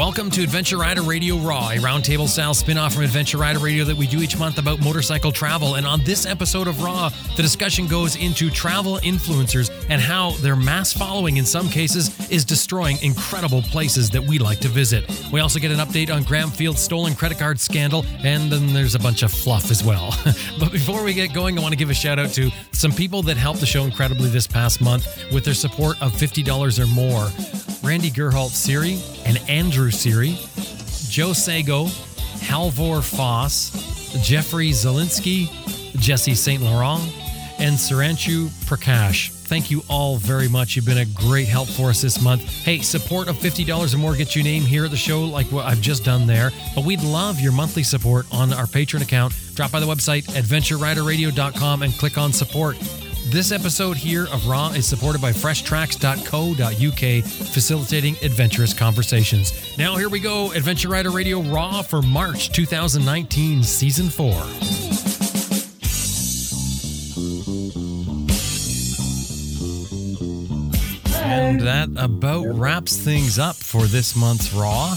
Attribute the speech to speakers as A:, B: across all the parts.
A: Welcome to Adventure Rider Radio Raw, a roundtable style spin off from Adventure Rider Radio that we do each month about motorcycle travel. And on this episode of Raw, the discussion goes into travel influencers and how their mass following, in some cases, is destroying incredible places that we like to visit. We also get an update on Graham Field's stolen credit card scandal, and then there's a bunch of fluff as well. but before we get going, I want to give a shout out to some people that helped the show incredibly this past month with their support of $50 or more. Randy Gerhalt Siri and Andrew Siri, Joe Sago, Halvor Foss, Jeffrey Zelinsky, Jesse St. Laurent, and Saranchu Prakash. Thank you all very much. You've been a great help for us this month. Hey, support of $50 or more gets your name here at the show, like what I've just done there. But we'd love your monthly support on our Patreon account. Drop by the website, adventureriderradio.com, and click on support. This episode here of Raw is supported by freshtracks.co.uk, facilitating adventurous conversations. Now, here we go Adventure Rider Radio Raw for March 2019, Season 4. And that about wraps things up for this month's Raw.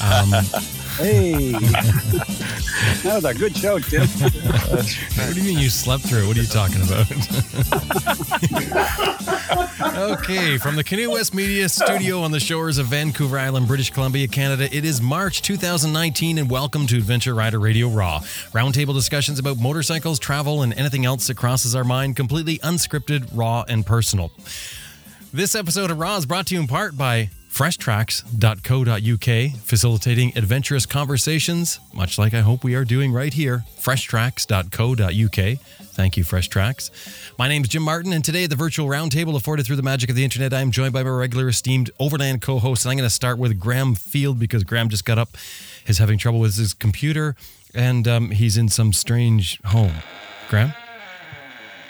A: Um,
B: Hey, that was a good show, Tim.
A: what do you mean you slept through? What are you talking about? okay, from the Canoe West Media studio on the shores of Vancouver Island, British Columbia, Canada, it is March 2019, and welcome to Adventure Rider Radio Raw. Roundtable discussions about motorcycles, travel, and anything else that crosses our mind, completely unscripted, raw, and personal. This episode of Raw is brought to you in part by freshtracks.co.uk, facilitating adventurous conversations, much like I hope we are doing right here. Freshtracks.co.uk. Thank you, Fresh Tracks. My name is Jim Martin, and today at the virtual roundtable afforded through the magic of the internet, I am joined by my regular esteemed Overland co host. And I'm going to start with Graham Field because Graham just got up, is having trouble with his computer, and um, he's in some strange home. Graham?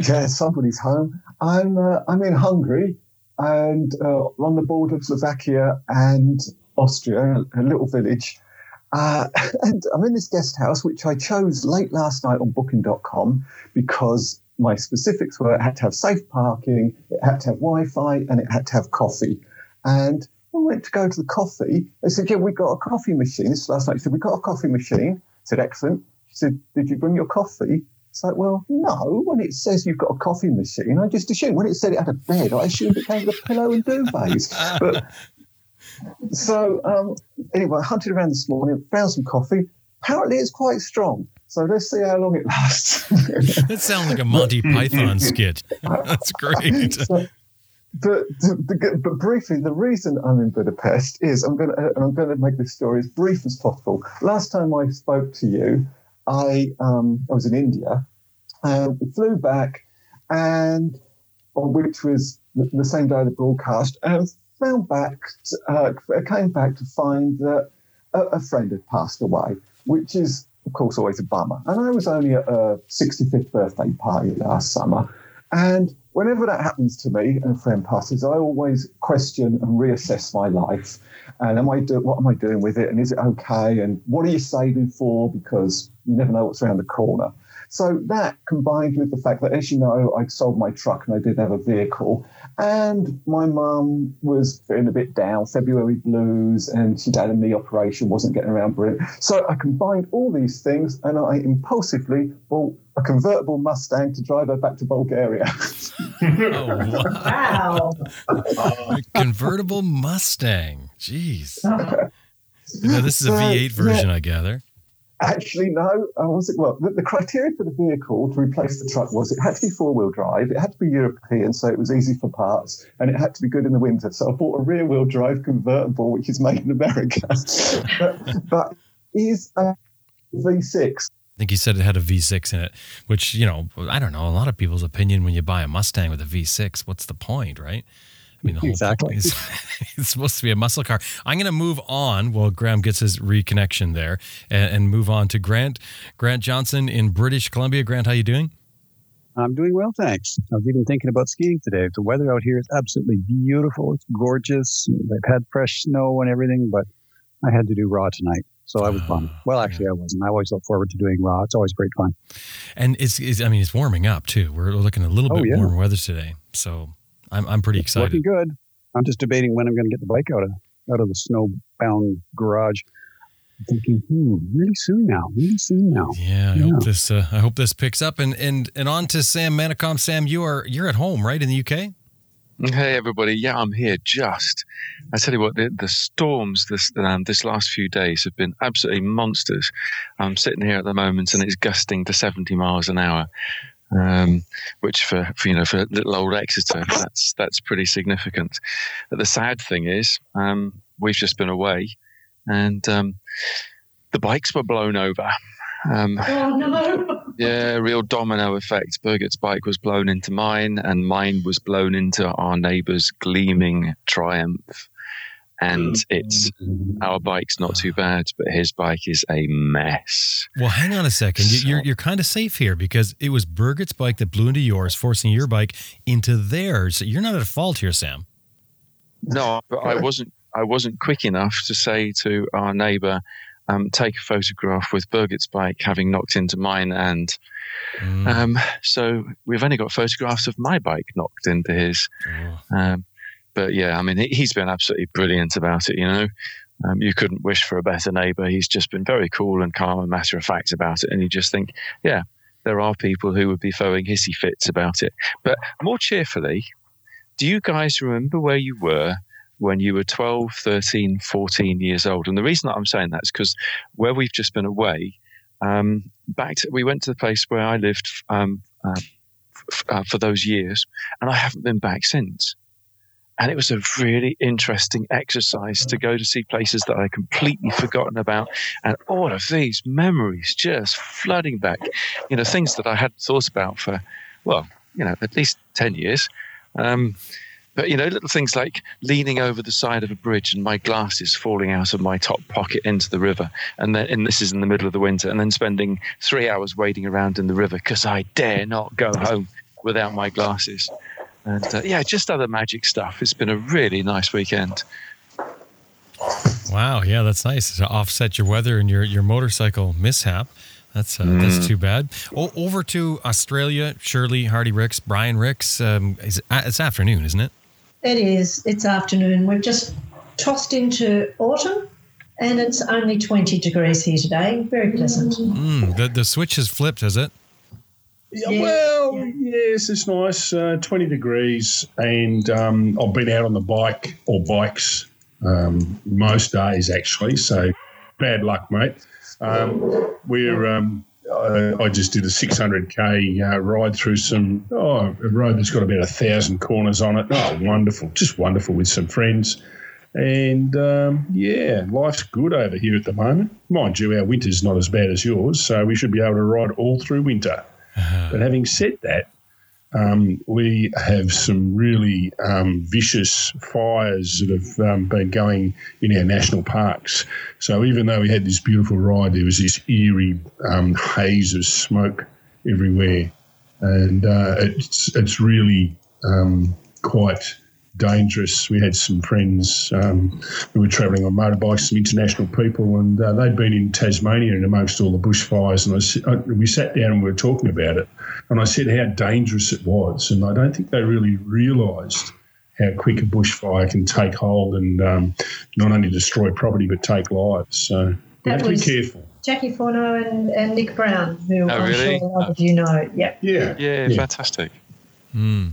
C: Yeah, somebody's home. I'm uh, I'm in Hungary and uh, on the border of Slovakia and Austria, a little village. Uh, and I'm in this guest house, which I chose late last night on booking.com because my specifics were it had to have safe parking, it had to have Wi Fi, and it had to have coffee. And I went to go to the coffee. They said, Yeah, we got a coffee machine. This last night. She said, We got a coffee machine. I said, Excellent. She said, Did you bring your coffee? It's like, well, no. When it says you've got a coffee machine, I just assumed. When it said it had a bed, I assumed it came with a pillow and duvets. But so um, anyway, I hunted around this morning, found some coffee. Apparently, it's quite strong. So let's see how long it lasts.
A: that sounds like a Monty Python skit. That's great.
C: So, but, but, but, briefly, the reason I'm in Budapest is I'm going to I'm going to make this story as brief as possible. Last time I spoke to you, I um, I was in India, and we flew back, and which was the, the same day of the broadcast, and found back to, uh, came back to find that a, a, friend had passed away, which is of course always a bummer. And I was only at a 65th birthday party last summer, and whenever that happens to me and a friend passes, I always question and reassess my life. And am I do, what am I doing with it? And is it okay? And what are you saving for? Because you never know what's around the corner. So that combined with the fact that, as you know, I'd sold my truck and I didn't have a vehicle, and my mum was feeling a bit down, February blues, and she'd had a knee operation, wasn't getting around brilliant. So I combined all these things, and I impulsively bought a convertible Mustang to drive her back to Bulgaria.
A: oh, wow! a convertible Mustang, jeez. Now, this is a V8 version, yeah. I gather.
C: Actually, no. Uh, was it? Well, the, the, criteria for the vehicle to replace the truck was it had to be four wheel drive, it had to be European, so it was easy for parts, and it had to be good in the winter. So I bought a rear wheel drive convertible, which is made in America, but, but is a V6.
A: I think he said it had a V6 in it, which, you know, I don't know. A lot of people's opinion when you buy a Mustang with a V6, what's the point, right? I mean, the whole exactly. Is, it's supposed to be a muscle car. I'm going to move on while Graham gets his reconnection there, and, and, move on to Grant. Grant Johnson in British Columbia. Grant, how you doing?
B: I'm doing well, thanks. I was even thinking about skiing today. The weather out here is absolutely beautiful. It's gorgeous. They've had fresh snow and everything, but I had to do raw tonight. So I was bummed. Well, actually. I wasn't. I always look forward to doing raw. It's always great fun.
A: And it's, it's I mean, it's warming up too. We're looking a little oh, bit yeah. warmer weather today. So I'm, I'm pretty
B: it's
A: excited.
B: Looking good. I'm just debating when I'm going to get the bike out of out of the snowbound garage, thinking, hmm, really soon now, really soon now.
A: Yeah, I yeah. hope this. Uh, I hope this picks up. And and and on to Sam Manicom. Sam, you are you're at home, right, in the UK?
D: Hey everybody, yeah, I'm here. Just, I tell you what, the, the storms this um, this last few days have been absolutely monsters. I'm sitting here at the moment, and it's gusting to 70 miles an hour, um, which for, for, you know for little old Exeter, that's that's pretty significant. But the sad thing is, um, we've just been away, and um, the bikes were blown over.
E: Um, oh no!
D: yeah, real domino effect. Birgit's bike was blown into mine, and mine was blown into our neighbour's gleaming Triumph. And it's our bike's not too bad, but his bike is a mess.
A: Well, hang on a second. You're you're kind of safe here because it was Birgit's bike that blew into yours, forcing your bike into theirs. You're not at fault here, Sam.
D: No, but I wasn't. I wasn't quick enough to say to our neighbour, um, take a photograph with Birgit's bike having knocked into mine. And mm. um, so we've only got photographs of my bike knocked into his. Oh. Um, but yeah, I mean, he's been absolutely brilliant about it, you know. Um, you couldn't wish for a better neighbor. He's just been very cool and calm and matter of fact about it. And you just think, yeah, there are people who would be throwing hissy fits about it. But more cheerfully, do you guys remember where you were when you were 12, 13, 14 years old. And the reason that I'm saying that is because where we've just been away, um, back to, we went to the place where I lived um, uh, f- uh, for those years, and I haven't been back since. And it was a really interesting exercise to go to see places that I completely forgotten about, and all of these memories just flooding back. You know, things that I hadn't thought about for, well, you know, at least ten years. Um, but you know, little things like leaning over the side of a bridge and my glasses falling out of my top pocket into the river, and then and this is in the middle of the winter, and then spending three hours wading around in the river because I dare not go home without my glasses. And uh, yeah, just other magic stuff. It's been a really nice weekend.
A: Wow, yeah, that's nice to offset your weather and your your motorcycle mishap. That's uh, mm. that's too bad. O- over to Australia, Shirley Hardy Rix, Brian Rix. Um, uh, it's afternoon, isn't it?
E: It is. It's afternoon. We've just tossed into autumn and it's only 20 degrees here today. Very pleasant.
A: Mm, the, the switch has flipped, has it?
F: Yeah, well, yeah. yes, it's nice. Uh, 20 degrees. And um, I've been out on the bike or bikes um, most days, actually. So bad luck, mate. Um, we're um, I, I just did a 600k uh, ride through some oh, a road that's got about a thousand corners on it. Oh, wonderful, just wonderful with some friends. And um, yeah, life's good over here at the moment. Mind you, our winter's not as bad as yours, so we should be able to ride all through winter. Uh-huh. But having said that, um, we have some really um, vicious fires that have um, been going in our national parks. So even though we had this beautiful ride, there was this eerie um, haze of smoke everywhere, and uh, it's it's really um, quite dangerous. We had some friends um, who were travelling on motorbikes, some international people, and uh, they'd been in Tasmania and amongst all the bushfires. And I, I, we sat down and we were talking about it. And I said how dangerous it was. And I don't think they really realised how quick a bushfire can take hold and um, not only destroy property but take lives. So we have to be careful.
E: Jackie Forno and, and Nick Brown, who oh, I'm
D: really?
E: sure a lot of you know.
D: Yep. Yeah. Yeah, yeah. fantastic.
A: Mm.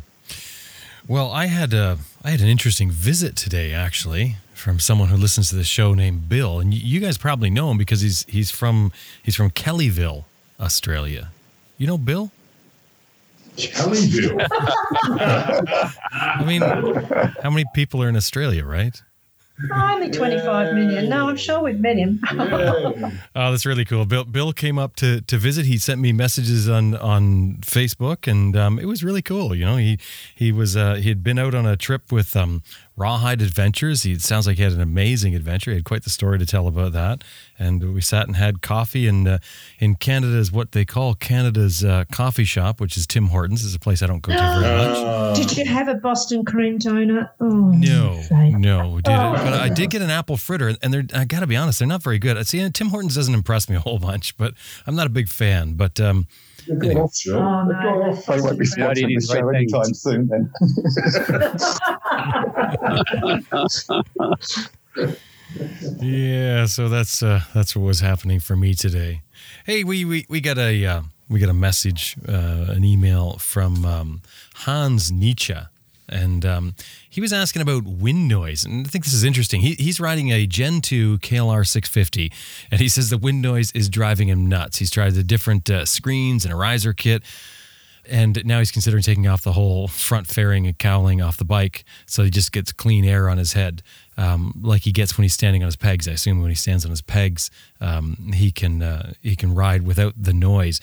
A: Well, I had a I had an interesting visit today, actually, from someone who listens to the show named Bill, and you guys probably know him because he's he's from he's from Kellyville, Australia. You know Bill?
F: Kellyville.
A: I mean, how many people are in Australia, right?
E: Only 25 million. No, I'm sure we've met him.
A: oh, that's really cool. Bill Bill came up to to visit. He sent me messages on on Facebook, and um, it was really cool. You know, he he was uh, he had been out on a trip with um, RawHyde Adventures. He sounds like he had an amazing adventure. He had quite the story to tell about that. And we sat and had coffee. And uh, in Canada's what they call Canada's uh, coffee shop, which is Tim Hortons, is a place I don't go to very much.
E: Did you have a Boston cream donut?
A: Oh, no, no, did oh. But I did get an apple fritter, and they're I got to be honest, they're not very good. I see, Tim Hortons doesn't impress me a whole bunch, but I'm not a big fan. But um,
C: They've off, Joe. Oh, no, off. They won't be sponsoring the show anytime soon then.
A: yeah, so that's uh, that's what was happening for me today. Hey, we we, we got a uh, we got a message, uh, an email from um, Hans Nietzsche, and um, he was asking about wind noise. And I think this is interesting. He, he's riding a Gen 2 KLR 650, and he says the wind noise is driving him nuts. He's tried the different uh, screens and a riser kit. And now he's considering taking off the whole front fairing and cowling off the bike, so he just gets clean air on his head, um, like he gets when he's standing on his pegs. I assume when he stands on his pegs, um, he can uh, he can ride without the noise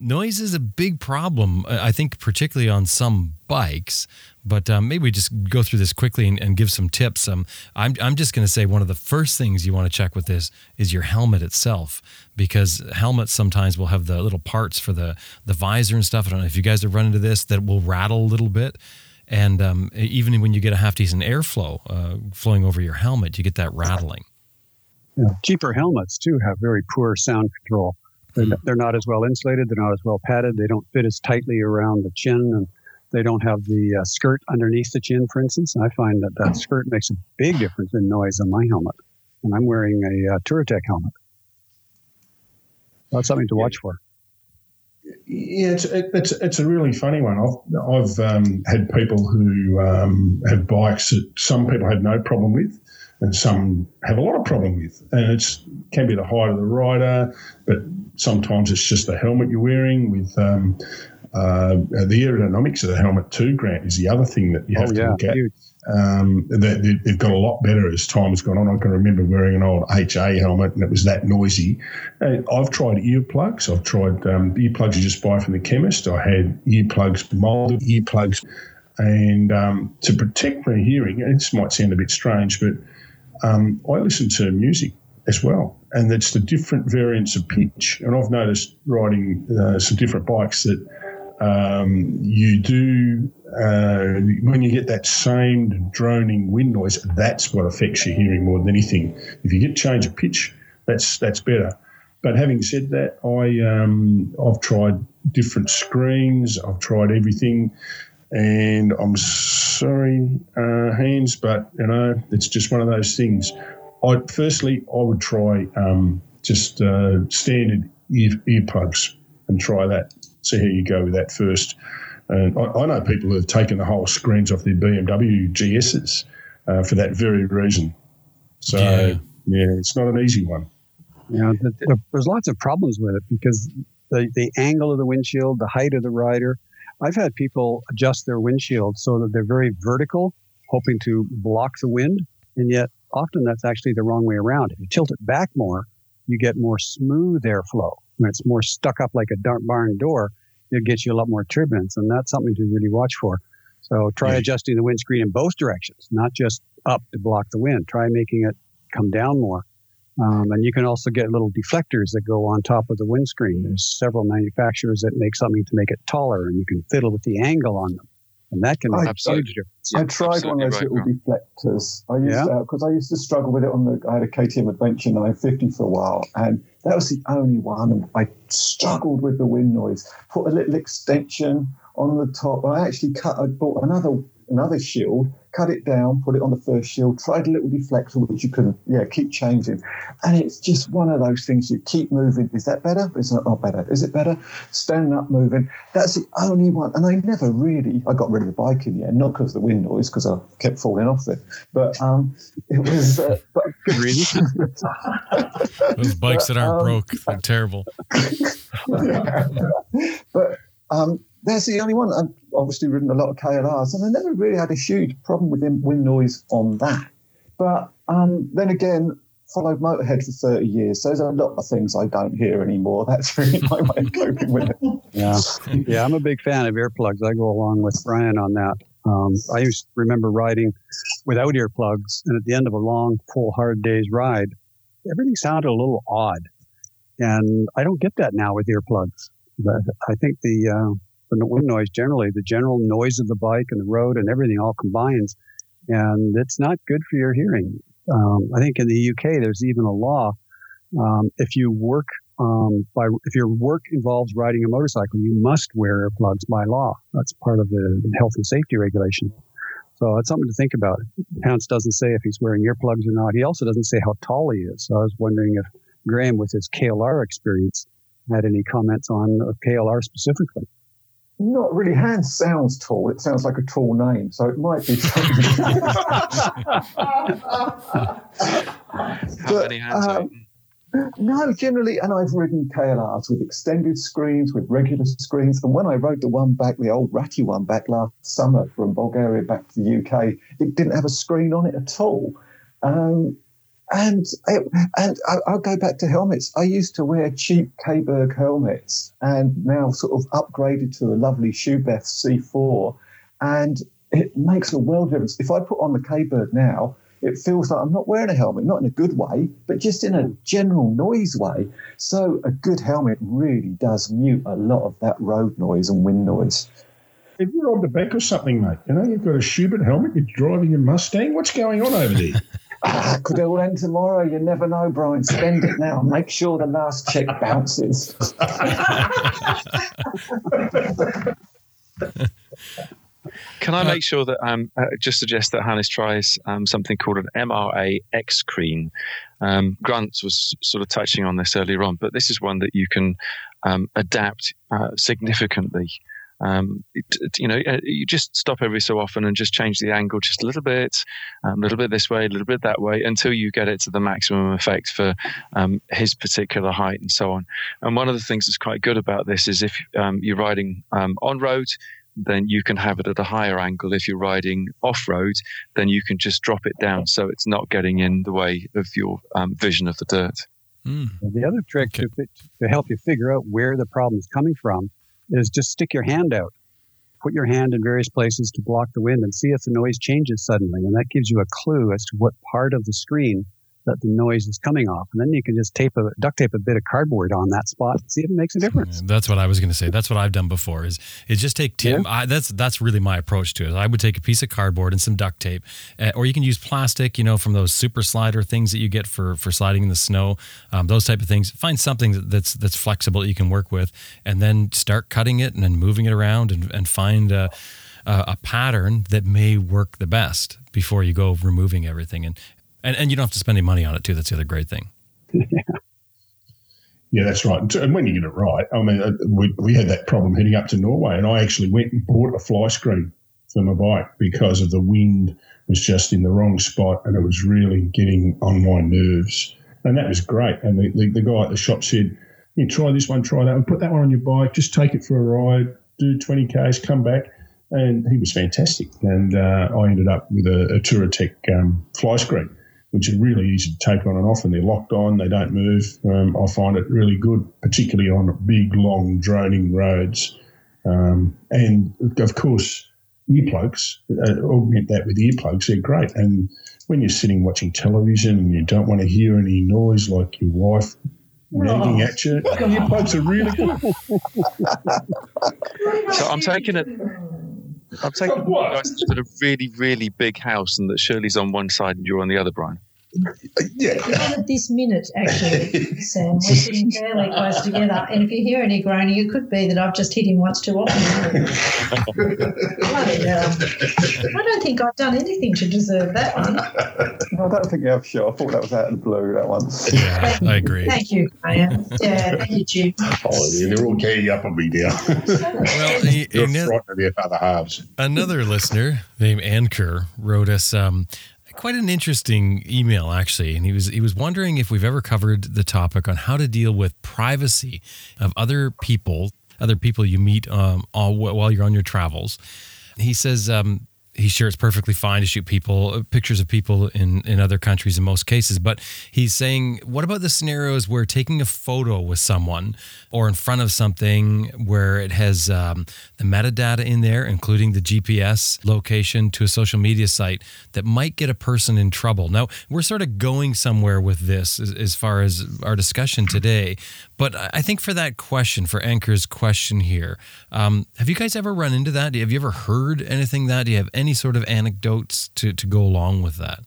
A: noise is a big problem, uh, I think, particularly on some bikes. But um, maybe we just go through this quickly and, and give some tips. Um, I'm, I'm just going to say one of the first things you want to check with this is your helmet itself, because helmets sometimes will have the little parts for the, the visor and stuff. I don't know if you guys have run into this that will rattle a little bit. And um, even when you get a half decent airflow uh, flowing over your helmet, you get that rattling.
B: Yeah. Cheaper helmets, too, have very poor sound control. They're, mm. they're not as well insulated. They're not as well padded. They don't fit as tightly around the chin, and they don't have the uh, skirt underneath the chin, for instance. I find that that skirt makes a big difference in noise on my helmet, and I'm wearing a uh, Touratech helmet. That's something to watch for.
F: Yeah, it's, it's it's a really funny one. I've I've um, had people who um, have bikes that some people have no problem with, and some have a lot of problem with, and it can be the height of the rider, but Sometimes it's just the helmet you're wearing with um, uh, the aerodynamics of the helmet too. Grant is the other thing that you have oh, to yeah, look at. Um, they, have got a lot better as time has gone on. I can remember wearing an old HA helmet and it was that noisy. And I've tried earplugs. I've tried um, earplugs you just buy from the chemist. I had earplugs, molded earplugs, and um, to protect my hearing. This might sound a bit strange, but um, I listen to music as well and it's the different variants of pitch. And I've noticed riding uh, some different bikes that um, you do uh, when you get that same droning wind noise. That's what affects your hearing more than anything. If you get change of pitch, that's that's better. But having said that, I um, I've tried different screens. I've tried everything, and I'm sorry, uh, Hans, but you know it's just one of those things. I firstly I would try um, just uh, standard ear, earplugs and try that. See how you go with that first. And I, I know people who have taken the whole screens off their BMW GSs uh, for that very reason. So yeah. yeah. it's not an easy one.
B: Yeah, the, the, there's lots of problems with it because the, the angle of the windshield, the height of the rider. I've had people adjust their windshield so that they're very vertical, hoping to block the wind, and yet often that's actually the wrong way around. If you tilt it back more, you get more smooth airflow. When it's more stuck up like a dark barn door, it gets you a lot more turbulence, and that's something to really watch for. So try yeah. adjusting the windscreen in both directions, not just up to block the wind. Try making it come down more. Um, and you can also get little deflectors that go on top of the windscreen. There's several manufacturers that make something to make it taller, and you can fiddle with the angle on them and that can make a huge difference.
C: I tried one of those right, little deflectors. I used because yeah. Uh, I used to struggle with it on the. I had a KTM Adventure 950 for a while, and that was the only one. And I struggled with the wind noise. Put a little extension on the top. I actually cut. I bought another another shield cut it down, put it on the first shield, tried a little deflector, which you can, yeah, keep changing. And it's just one of those things you keep moving. Is that better? Is it not better? Is it better? Standing up, moving. That's the only one. And I never really, I got rid of the bike in the end, not because of the wind noise, because I kept falling off it. But um, it was, uh, but,
B: good reason.
A: Those bikes that aren't um, broke, they're terrible.
C: But um, that's the only one. I've obviously ridden a lot of KLRs, and I never really had a huge problem with wind noise on that. But um, then again, followed Motorhead for 30 years. So there's a lot of things I don't hear anymore. That's really my way of coping with it.
B: Yeah. Yeah, I'm a big fan of earplugs. I go along with Brian on that. Um, I used to remember riding without earplugs, and at the end of a long, full, hard day's ride, everything sounded a little odd. And I don't get that now with earplugs. But I think the uh, the wind noise generally, the general noise of the bike and the road and everything all combines. And it's not good for your hearing. Um, I think in the UK, there's even a law. Um, if you work um, by, if your work involves riding a motorcycle, you must wear earplugs by law. That's part of the health and safety regulation. So it's something to think about. Pounce doesn't say if he's wearing earplugs or not. He also doesn't say how tall he is. So I was wondering if Graham, with his KLR experience, had any comments on KLR specifically.
C: Not really. Hans sounds tall. It sounds like a tall name, so it might be.
D: How many hands?
C: um, no, generally, and I've ridden KLRs with extended screens, with regular screens. And when I rode the one back, the old ratty one back last summer from Bulgaria back to the UK, it didn't have a screen on it at all. Um, and it, and I, will go back to helmets. I used to wear cheap Caberg helmets, and now sort of upgraded to a lovely Schuberth C4, and it makes a world difference. If I put on the Caberg now, it feels like I'm not wearing a helmet, not in a good way, but just in a general noise way. So a good helmet really does mute a lot of that road noise and wind noise.
F: If you're on the back or something, mate, you know, you've got a Schuberth helmet, you're driving a Mustang, what's going on over there?
C: ah, could all end tomorrow. You never know, Brian. Spend it now. Make sure the last check bounces.
D: Can I make sure that um, uh, just suggest that Hannes tries um, something called an MRA X screen? Um, Grant was sort of touching on this earlier on, but this is one that you can um, adapt uh, significantly. Um, it, you know, uh, you just stop every so often and just change the angle just a little bit, um, a little bit this way, a little bit that way, until you get it to the maximum effect for um, his particular height and so on. And one of the things that's quite good about this is if um, you're riding um, on road, then you can have it at a higher angle. If you're riding off road, then you can just drop it down so it's not getting in the way of your um, vision of the dirt.
B: Mm. The other trick okay. to, to help you figure out where the problem is coming from is just stick your hand out. Put your hand in various places to block the wind and see if the noise changes suddenly. And that gives you a clue as to what part of the screen that the noise is coming off. And then you can just tape a duct tape a bit of cardboard on that spot and see if it makes a difference.
A: That's what I was going to say. That's what I've done before is is just take Tim. Yeah. I, that's that's really my approach to it. I would take a piece of cardboard and some duct tape, uh, or you can use plastic, you know, from those super slider things that you get for for sliding in the snow, um, those type of things. Find something that's that's flexible that you can work with, and then start cutting it and then moving it around and, and find. Uh, a pattern that may work the best before you go removing everything. And and and you don't have to spend any money on it too. That's the other great thing.
F: yeah. Yeah, that's right. And when you get it right, I mean, uh, we, we had that problem heading up to Norway, and I actually went and bought a fly screen for my bike because of the wind was just in the wrong spot, and it was really getting on my nerves. And that was great. And the, the, the guy at the shop said, "You try this one, try that one, put that one on your bike, just take it for a ride, do 20 k's, come back." And he was fantastic. And uh, I ended up with a, a Touratech um, fly screen which are really easy to take on and off, and they're locked on, they don't move. Um, I find it really good, particularly on big, long, droning roads. Um, and of course, earplugs, uh, augment that with earplugs, they're great. And when you're sitting watching television and you don't want to hear any noise like your wife nagging at you, earplugs are really good.
D: so I'm taking it. I'm taking you guys to a really, really big house, and that Shirley's on one side and you're on the other, Brian.
E: Yeah. Right at this minute, actually, Sam, we're sitting fairly close together. And if you hear any groaning, it could be that I've just hit him once too often. I don't think I've done anything to deserve that one.
C: No, I don't think you have, sure. I thought that was out of the blue, that one.
A: Yeah, I agree.
E: Thank you, Graham. Yeah, thank you, Jim.
F: Oh, they're all getting up on me now. well, You're another, the other halves.
A: Another listener named Anchor wrote us um, quite an interesting email actually and he was he was wondering if we've ever covered the topic on how to deal with privacy of other people other people you meet um, all, while you're on your travels. He says um, he's sure it's perfectly fine to shoot people uh, pictures of people in in other countries in most cases but he's saying what about the scenarios where taking a photo with someone or in front of something where it has um, the metadata in there including the gps location to a social media site that might get a person in trouble now we're sort of going somewhere with this as, as far as our discussion today but i think for that question for anchor's question here um, have you guys ever run into that have you ever heard anything that do you have any any sort of anecdotes to, to go along with that?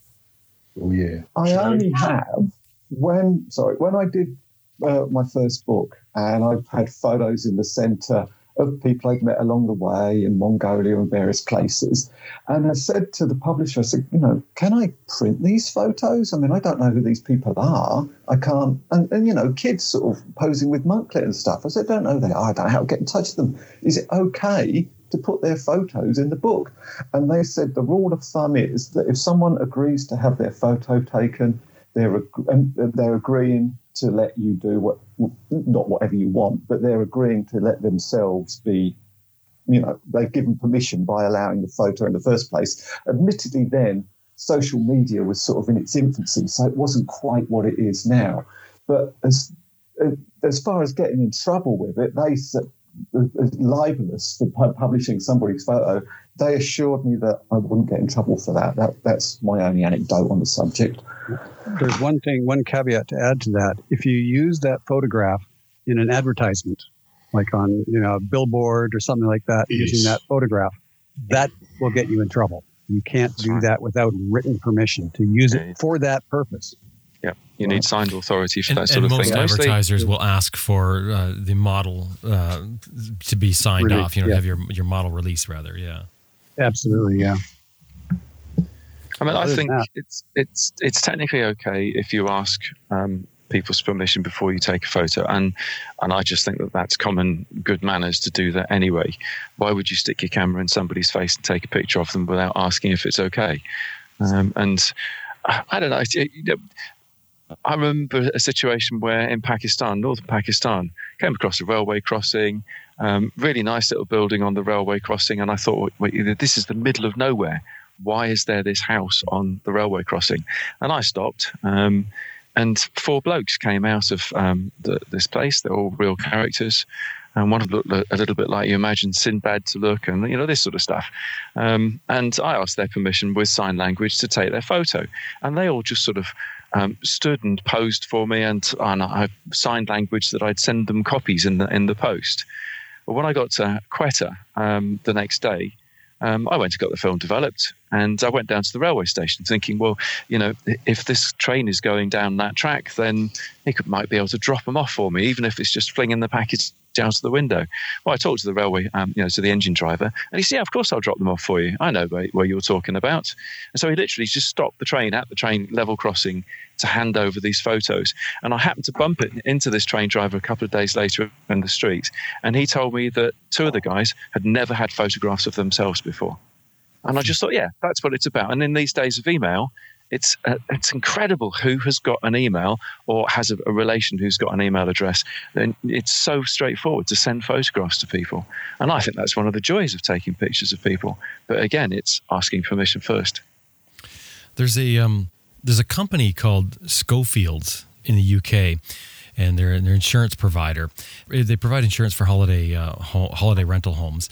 F: Oh yeah.
C: I only have when sorry when I did uh, my first book and I've had photos in the centre of people I've met along the way in Mongolia and various places. And I said to the publisher, I said, you know, can I print these photos? I mean, I don't know who these people are. I can't. And, and you know, kids sort of posing with monklet and stuff. I said, I don't know they are. I don't know how to get in touch with them. Is it okay to put their photos in the book? And they said the rule of thumb is that if someone agrees to have their photo taken, they're, they're agreeing to let you do what not whatever you want, but they're agreeing to let themselves be. You know, they've given permission by allowing the photo in the first place. Admittedly, then social media was sort of in its infancy, so it wasn't quite what it is now. But as as far as getting in trouble with it, they libelous for publishing somebody's photo. They assured me that I wouldn't get in trouble for that. that. That's my only anecdote on the subject.
B: There's one thing, one caveat to add to that. If you use that photograph in an advertisement, like on you know a billboard or something like that, yes. using that photograph, that will get you in trouble. You can't do that without written permission to use it for that purpose.
D: Yeah, you need signed authority for
A: and,
D: that sort
A: of
D: thing.
A: Most advertisers will ask for uh, the model uh, to be signed really, off. You know, yeah. have your your model release rather. Yeah,
B: absolutely. Yeah.
D: I mean, I think it's it's it's technically okay if you ask um, people's permission before you take a photo, and and I just think that that's common good manners to do that anyway. Why would you stick your camera in somebody's face and take a picture of them without asking if it's okay? Um, and I don't know. You know I remember a situation where in Pakistan, northern Pakistan, came across a railway crossing, um, really nice little building on the railway crossing, and I thought, wait, this is the middle of nowhere. Why is there this house on the railway crossing? And I stopped, um, and four blokes came out of um, the, this place. They're all real characters. And one of them looked a little bit like you imagine Sinbad to look, and you know this sort of stuff. Um, and I asked their permission with sign language to take their photo, and they all just sort of um, stood and posed for me, and, and I signed language that I'd send them copies in the in the post. But when I got to Quetta um, the next day, um, I went and got the film developed, and I went down to the railway station thinking, well, you know, if this train is going down that track, then it could, might be able to drop them off for me, even if it's just flinging the package out to the window. Well, I talked to the railway, um, you know, to the engine driver, and he said, "Yeah, of course I'll drop them off for you. I know where, where, you're talking about." And so he literally just stopped the train at the train level crossing to hand over these photos. And I happened to bump it into this train driver a couple of days later in the street, and he told me that two of the guys had never had photographs of themselves before. And I just thought, yeah, that's what it's about. And in these days of email, it's uh, it's incredible who has got an email or has a, a, relation who's got an email address. Then it's so straightforward to send photographs to people, and I think that's one of the joys of taking pictures of people. But again, it's asking permission first.
A: There's a um, there's a company called Schofields in the UK. And they're an insurance provider. They provide insurance for holiday uh, ho- holiday rental homes.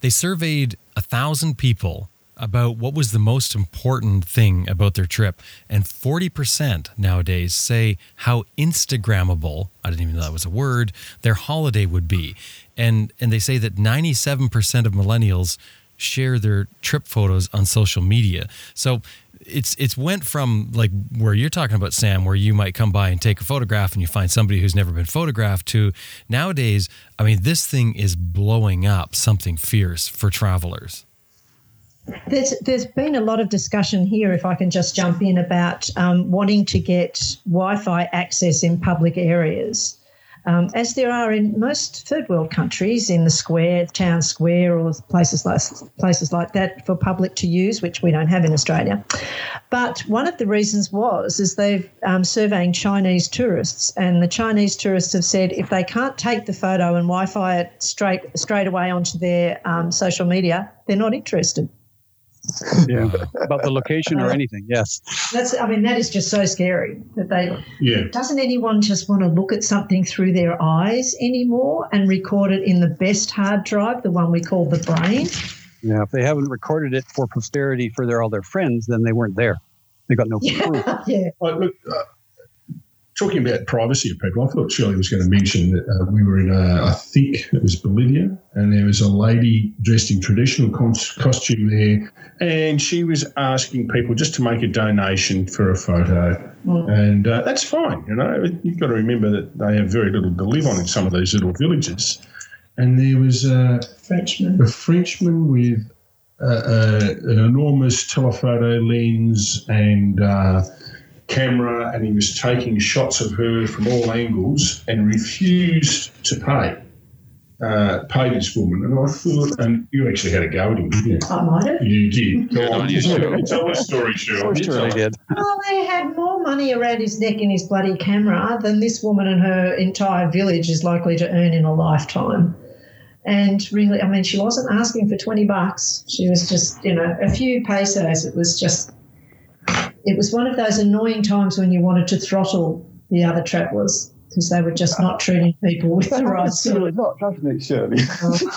A: They surveyed a thousand people about what was the most important thing about their trip. And 40% nowadays say how Instagrammable, I didn't even know that was a word, their holiday would be. And, and they say that 97% of millennials share their trip photos on social media. So it's it's went from like where you're talking about Sam, where you might come by and take a photograph and you find somebody who's never been photographed to nowadays, I mean, this thing is blowing up something fierce for travelers.
E: There's there's been a lot of discussion here, if I can just jump in, about um, wanting to get Wi-Fi access in public areas, um, as there are in most third world countries, in the square, town square, or places like places like that for public to use, which we don't have in Australia. But one of the reasons was is they've um, surveying Chinese tourists, and the Chinese tourists have said if they can't take the photo and Wi-Fi it straight straight away onto their um, social media, they're not interested
B: yeah, about the location or anything. Yes,
E: that's. I mean, that is just so scary that they.
F: Yeah.
E: Doesn't anyone just want to look at something through their eyes anymore and record it in the best hard drive, the one we call the brain?
B: Yeah, if they haven't recorded it for posterity for their all their friends, then they weren't there. They got no proof.
E: yeah.
F: look, uh, talking about privacy of people, I thought Shirley was going to mention that uh, we were in, a, I think it was Bolivia, and there was a lady dressed in traditional costume there, and she was asking people just to make a donation for a photo. Mm. And uh, that's fine, you know. You've got to remember that they have very little to live on in some of these little villages. and there was a
E: Frenchman.
F: a Frenchman with uh, uh, an enormous telephoto lens and uh, camera, and he was taking shots of her from all angles and refused to pay. Uh, pay this woman, and I thought, and you actually had a go at him, didn't you?
E: I might have.
F: You did. Go on,
D: on you, Shirley.
F: tell the story, Shirley.
B: Sure, they did.
E: Well, they had more money around his neck in his bloody camera than this woman and her entire village is likely to earn in a lifetime. And really, I mean, she wasn't asking for 20 bucks. She was just, you know, a few pesos. It was just, it was one of those annoying times when you wanted to throttle the other travellers because they were just not treating people with the
C: That
E: right
C: happens
E: sort
C: a
E: of.
C: lot, doesn't it, Shirley?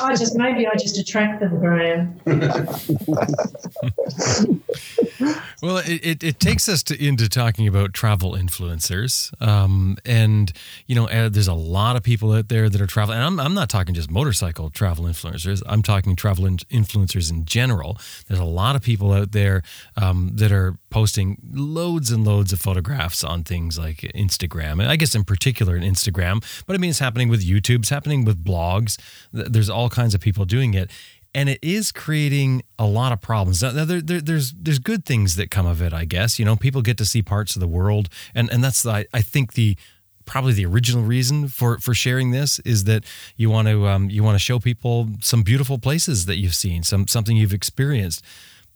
E: I just, maybe I just attract them, Graham.
A: Well, it, it, it takes us to, into talking about travel influencers. Um, and, you know, uh, there's a lot of people out there that are traveling. And I'm, I'm not talking just motorcycle travel influencers, I'm talking travel in, influencers in general. There's a lot of people out there um, that are posting loads and loads of photographs on things like Instagram. And I guess in particular in Instagram, but I mean, it's happening with YouTube, it's happening with blogs. There's all kinds of people doing it and it is creating a lot of problems. Now, there, there, there's there's good things that come of it, I guess. You know, people get to see parts of the world, and and that's the, I, I think the probably the original reason for for sharing this is that you want to um, you want to show people some beautiful places that you've seen, some something you've experienced.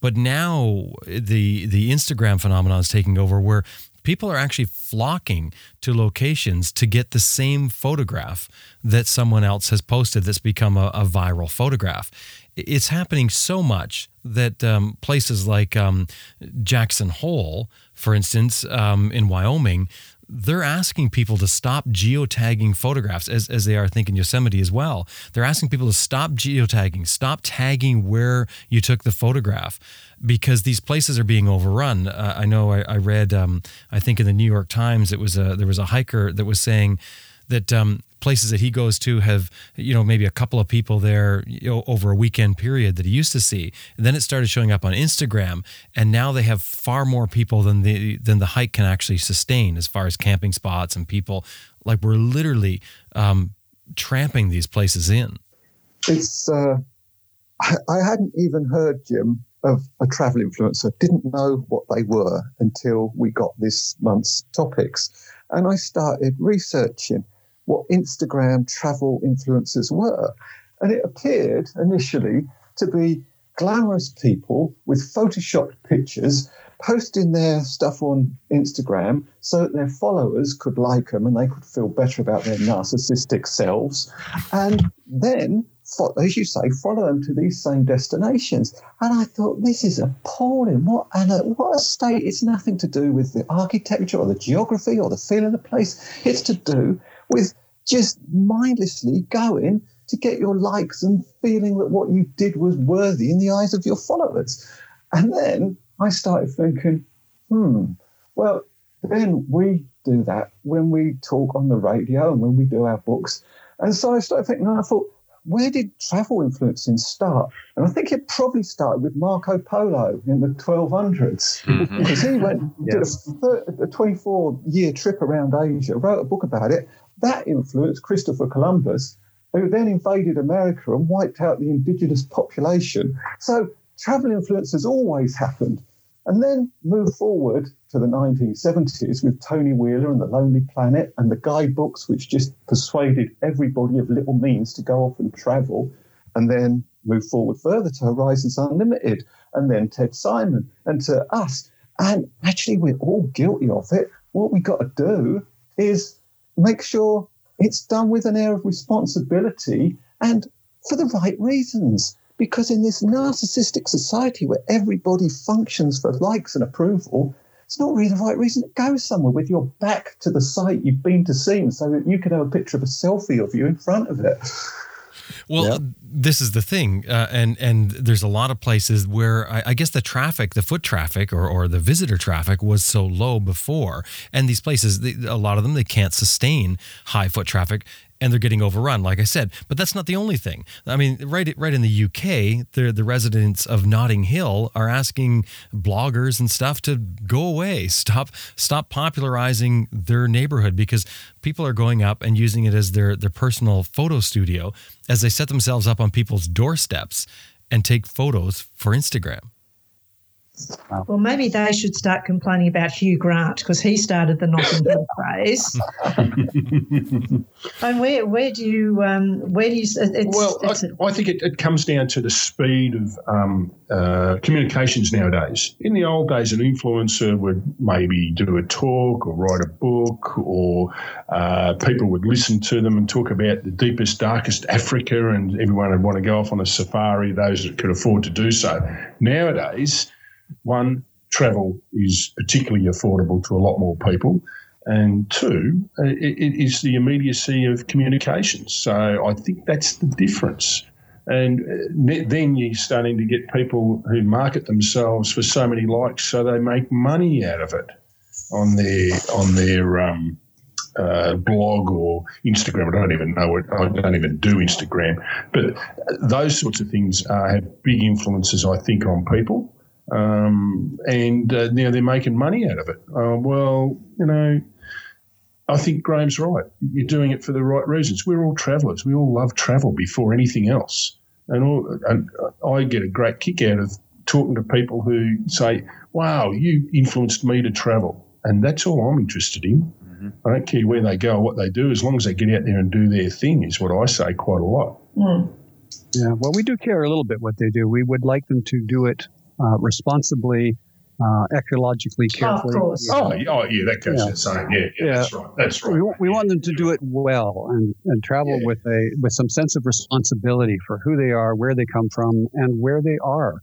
A: But now the the Instagram phenomenon is taking over, where people are actually flocking to locations to get the same photograph that someone else has posted that's become a, a viral photograph. It's happening so much that um, places like um, Jackson Hole, for instance, um, in Wyoming, they're asking people to stop geotagging photographs as, as they are, I think, in Yosemite as well. They're asking people to stop geotagging, stop tagging where you took the photograph because these places are being overrun. Uh, I know I, I read, um, I think in the New York Times, it was a, there was a hiker that was saying that um, places that he goes to have, you know, maybe a couple of people there you know, over a weekend period that he used to see. And then it started showing up on Instagram, and now they have far more people than the than the hike can actually sustain as far as camping spots and people. Like we're literally um, tramping these places in.
C: It's. Uh, I, I hadn't even heard Jim of a travel influencer. Didn't know what they were until we got this month's topics, and I started researching what Instagram travel influencers were, and it appeared initially to be glamorous people with photoshopped pictures posting their stuff on Instagram so that their followers could like them and they could feel better about their narcissistic selves. And then, as you say, follow them to these same destinations. And I thought, this is appalling. What, and what a state. It's nothing to do with the architecture or the geography or the feel of the place. It's to do with just mindlessly going to get your likes and feeling that what you did was worthy in the eyes of your followers. And then I started thinking, hmm, well, then we do that when we talk on the radio and when we do our books. And so I started thinking, I thought, where did travel influencing start? And I think it probably started with Marco Polo in the 1200s
D: Mhm.
C: because he went
B: Yes.
C: did a 24 year trip around Asia, wrote a book about it. That influenced Christopher Columbus, who then invaded America and wiped out the indigenous population. So travel influence has always happened. And then move forward to the 1970s with Tony Wheeler and The Lonely Planet and the guidebooks, which just persuaded everybody of little means to go off and travel. And then move forward further to Horizons Unlimited and then Ted Simon and to us. And actually, we're all guilty of it. What we've got to do is make sure it's done with an air of responsibility and for the right reasons. Because in this narcissistic society where everybody functions for likes and approval, it's not really the right reason to go somewhere with your back to the site you've been to see so that you can have a picture of a selfie of you in front of it.
A: Well,
B: Yep.
A: this is the thing, uh, and and there's a lot of places where I, I guess the traffic, the foot traffic or, or the visitor traffic was so low before, and these places, they, a lot of them, they can't sustain high foot traffic. And they're getting overrun, like I said. But that's not the only thing. I mean, right, right in the UK, the the residents of Notting Hill are asking bloggers and stuff to go away, stop, stop popularizing their neighborhood because people are going up and using it as their their personal photo studio as they set themselves up on people's doorsteps and take photos for Instagram.
E: Well, maybe they should start complaining about Hugh Grant because he started the Notting Hill craze. and where where do you um, where do you? It's,
F: well,
E: it's
F: I, I think it, it, comes down to the speed of um, uh, communications nowadays. In the old days, an influencer would maybe do a talk or write a book, or uh, people would listen to them and talk about the deepest, darkest Africa, and everyone would want to go off on a safari. Those that could afford to do so. Nowadays one, travel is particularly affordable to a lot more people. And two, it, it is the immediacy of communications. So I think that's the difference. And uh, then you're starting to get people who market themselves for so many likes, so they make money out of it on their on their um, uh, blog or Instagram. I don't even know it. I don't even do Instagram, but those sorts of things uh, have big influences, I think, on people um, and uh, you know they're making money out of it. Uh, well, you know, I think Graham's right. You're doing it for the right reasons. We're all travellers. We all love travel before anything else, and, all, and I get a great kick out of talking to people who say, "Wow, you influenced me to travel," and that's all I'm interested in. Mm-hmm. I don't care where they go or what they do, as long as they get out there and do their thing. Is what I say quite a lot.
E: Mm.
B: Yeah, well, we do care a little bit what they do. We would like them to do it uh, responsibly, uh, ecologically carefully.
E: Of course.
F: Oh, oh, yeah, that goes yeah. saying. Yeah, yeah, yeah, that's right. That's right.
B: We, we want them to do it well and, and travel yeah. with a with some sense of responsibility for who they are, where they come from, and where they are.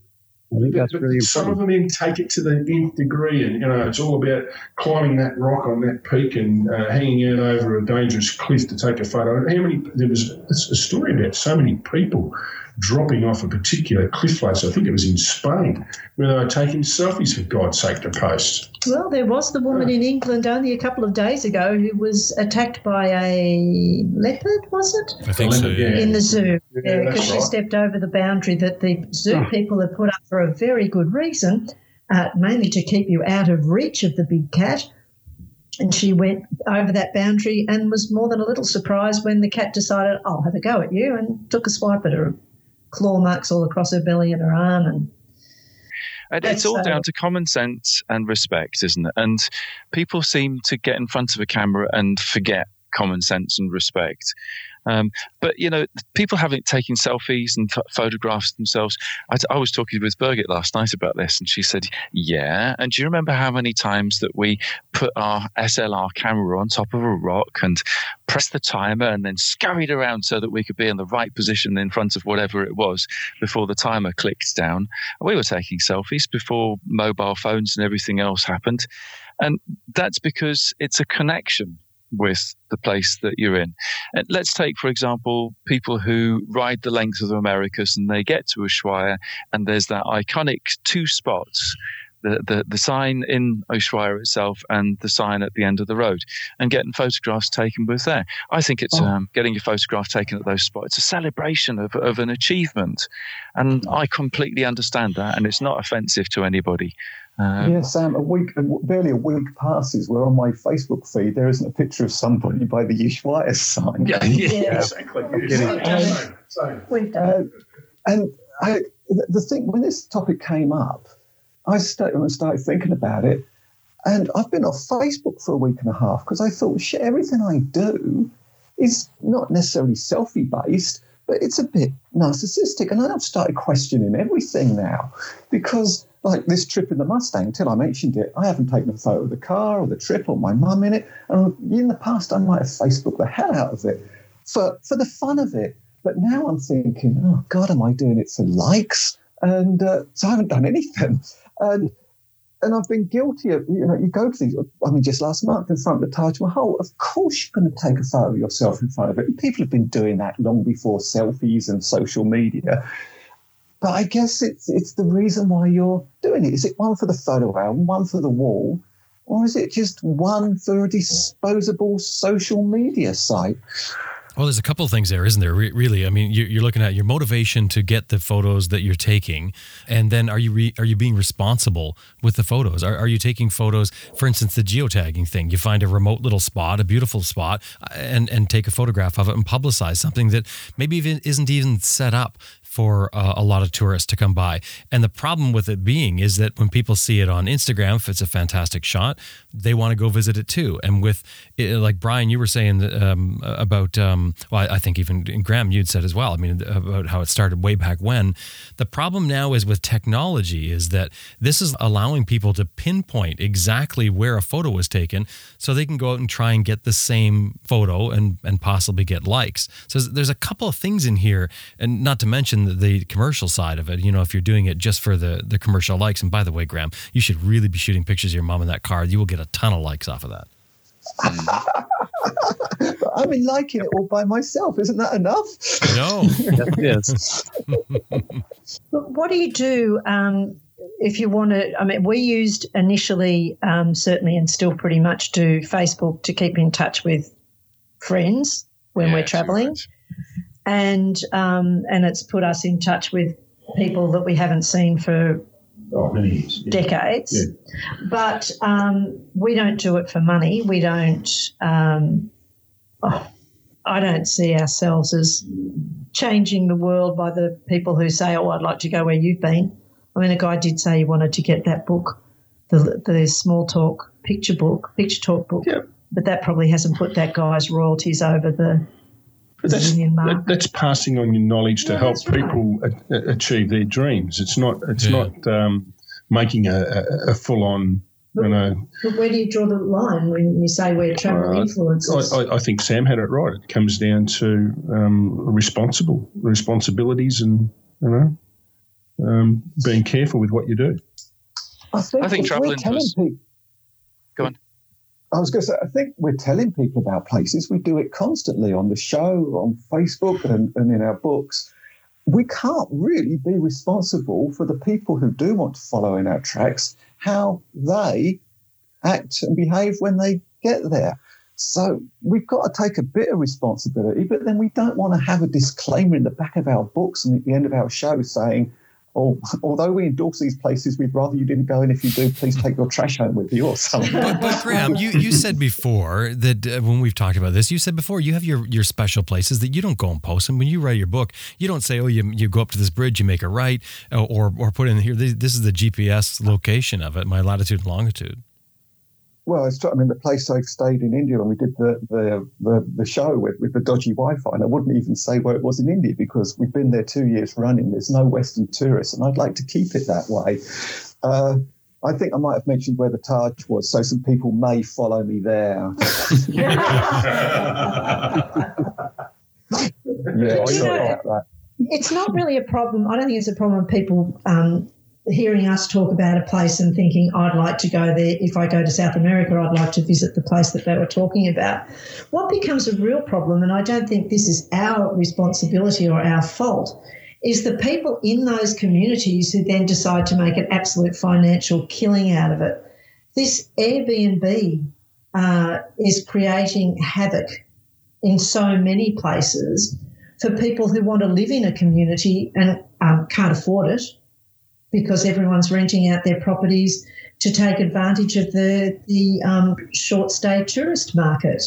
B: I think that's really important.
F: Some of them then take it to the nth degree, and you know it's all about climbing that rock on that peak and uh, hanging out over a dangerous cliff to take a photo. How many? There was a story about so many people dropping off a particular cliff face. I think it was in Spain, where they were taking selfies for God's sake to post.
E: Well, there was the woman in England only a couple of days ago who was attacked by a leopard, was it?
A: I think so, yeah.
E: In the zoo. Yeah, because yeah, right. she stepped over the boundary that the zoo oh. people had put up for a very good reason, uh, mainly to keep you out of reach of the big cat. And she went over that boundary and was more than a little surprised when the cat decided, I'll have a go at you, and took a swipe at her claw marks all across her belly and her arm and uh,
D: it's all down to common sense and respect, isn't it? And people seem to get in front of a camera and forget common sense and respect. Um, but you know, people having taken selfies and photographs themselves. I, was talking with Birgit last night about this, and she said, "Yeah." And do you remember how many times that we put our SLR camera on top of a rock and pressed the timer, and then scurried around so that we could be in the right position in front of whatever it was before the timer clicked down? We were taking selfies before mobile phones and everything else happened. And that's because it's a connection with the place that you're in. And let's take, for example, people who ride the length of the Americas and they get to Ushuaia and there's that iconic two spots. The, the, the sign in Ushuaia itself and the sign at the end of the road and getting photographs taken with there. I think it's oh. um, getting your photograph taken at those spots. It's a celebration of, of an achievement. And I completely understand that. And it's not offensive to anybody.
C: Um, yeah, Sam. A week, barely a week passes where on my Facebook feed there isn't a picture of somebody by the Ushuaia sign.
F: Yeah, yeah, yeah. exactly.
C: Um, uh, and I, the thing when this topic came up, I started, started thinking about it, and I've been off Facebook for a week and a half because I thought, shit, everything I do is not necessarily selfie based, but it's a bit narcissistic, and I've started questioning everything now because like this trip in the Mustang, until I mentioned it, I haven't taken a photo of the car or the trip or my mum in it. And in the past, I might have Facebooked the hell out of it for, for the fun of it. But now I'm thinking, oh God, am I doing it for likes? And uh, so I haven't done anything. And and I've been guilty of, you know, you go to these, I mean, just last month in front of the Taj Mahal, of course you're going to take a photo of yourself in front of it. People have been doing that long before selfies and social media. But I guess it's it's the reason why you're doing it. Is it one for the photo album, one for the wall, or is it just one for a disposable social media site?
A: Well, there's a couple of things there, isn't there? Re- really, I mean, you're, you're, looking at your motivation to get the photos that you're taking, and then are you re- are you being responsible with the photos? Are, are you taking photos, for instance, the geotagging thing? You find a remote little spot, a beautiful spot, and and take a photograph of it and publicize something that maybe even isn't even set up for uh, a lot of tourists to come by. And the problem with it being is that when people see it on Instagram, if it's a fantastic shot, they want to go visit it too. And with it, like Brian, you were saying um, about, um, well, I think even Graham, you'd said as well. I mean, about how it started way back when. The problem now is with technology is that this is allowing people to pinpoint exactly where a photo was taken, so they can go out and try and get the same photo and and possibly get likes. So there's a couple of things in here, and not to mention the commercial side of it. You know, if you're doing it just for the the commercial likes. And by the way, Graham, you should really be shooting pictures of your mom in that car. You will get a ton of likes off of that.
C: I've been liking it all by myself. Isn't that enough?
A: No.
B: yes.
E: what do you do um, if you want to? I mean, we used initially, um, certainly, and still pretty much do Facebook to keep in touch with friends when yeah, we're traveling and um, and it's put us in touch with people that we haven't seen for
F: oh, many years,
E: yeah. decades. Yeah. But um, we don't do it for money. We don't. Um, oh, I don't see ourselves as changing the world by the people who say, "Oh, I'd like to go where you've been." I mean, a guy did say he wanted to get that book, the the small talk picture book, picture talk book.
F: Yep.
E: But that probably hasn't put that guy's royalties over the
F: that's, that, that's passing on your knowledge to yeah, help people right. a, achieve their dreams. It's not. It's yeah. not um, making a, a, a full on.
E: But,
F: you know,
E: but where do you draw the line when you say we're travel uh, influencers?
F: I, I, think Sam had it right. It comes down to um, responsible responsibilities and you know um, being careful with what you do.
C: I think, I think travel influencers. I was going to say, I think we're telling people about places. We do it constantly on the show, on Facebook, and, and in our books. We can't really be responsible for the people who do want to follow in our tracks, how they act and behave when they get there. So we've got to take a bit of responsibility, but then we don't want to have a disclaimer in the back of our books and at the end of our show saying, or although we endorse these places, we'd rather you didn't go. And if you do, please take your trash home with you or something.
A: But, but Graham, you, you said before that uh, when we've talked about this, you said before you have your, your special places that you don't go and post. And when you write your book, you don't say, oh, you, you go up to this bridge, you make a right, or, or put in here, this is the GPS location of it, my latitude and longitude.
C: Well, it's, I mean, the place I stayed in India when we did the, the, the, the, show with, with the dodgy Wi Fi, and I wouldn't even say where it was in India because we've been there two years running. There's no Western tourists, and I'd like to keep it that way. Uh, I think I might have mentioned where the Taj was, so some people may follow me there. yeah,
E: sorry about. It's not really a problem. I don't think it's a problem. Of people um, hearing us talk about a place and thinking, I'd like to go there. If I go to South America, I'd like to visit the place that they were talking about. What becomes a real problem, and I don't think this is our responsibility or our fault, is the people in those communities who then decide to make an absolute financial killing out of it. This Airbnb uh, is creating havoc in so many places for people who want to live in a community and um, can't afford it because everyone's renting out their properties to take advantage of the, the um, short stay tourist market.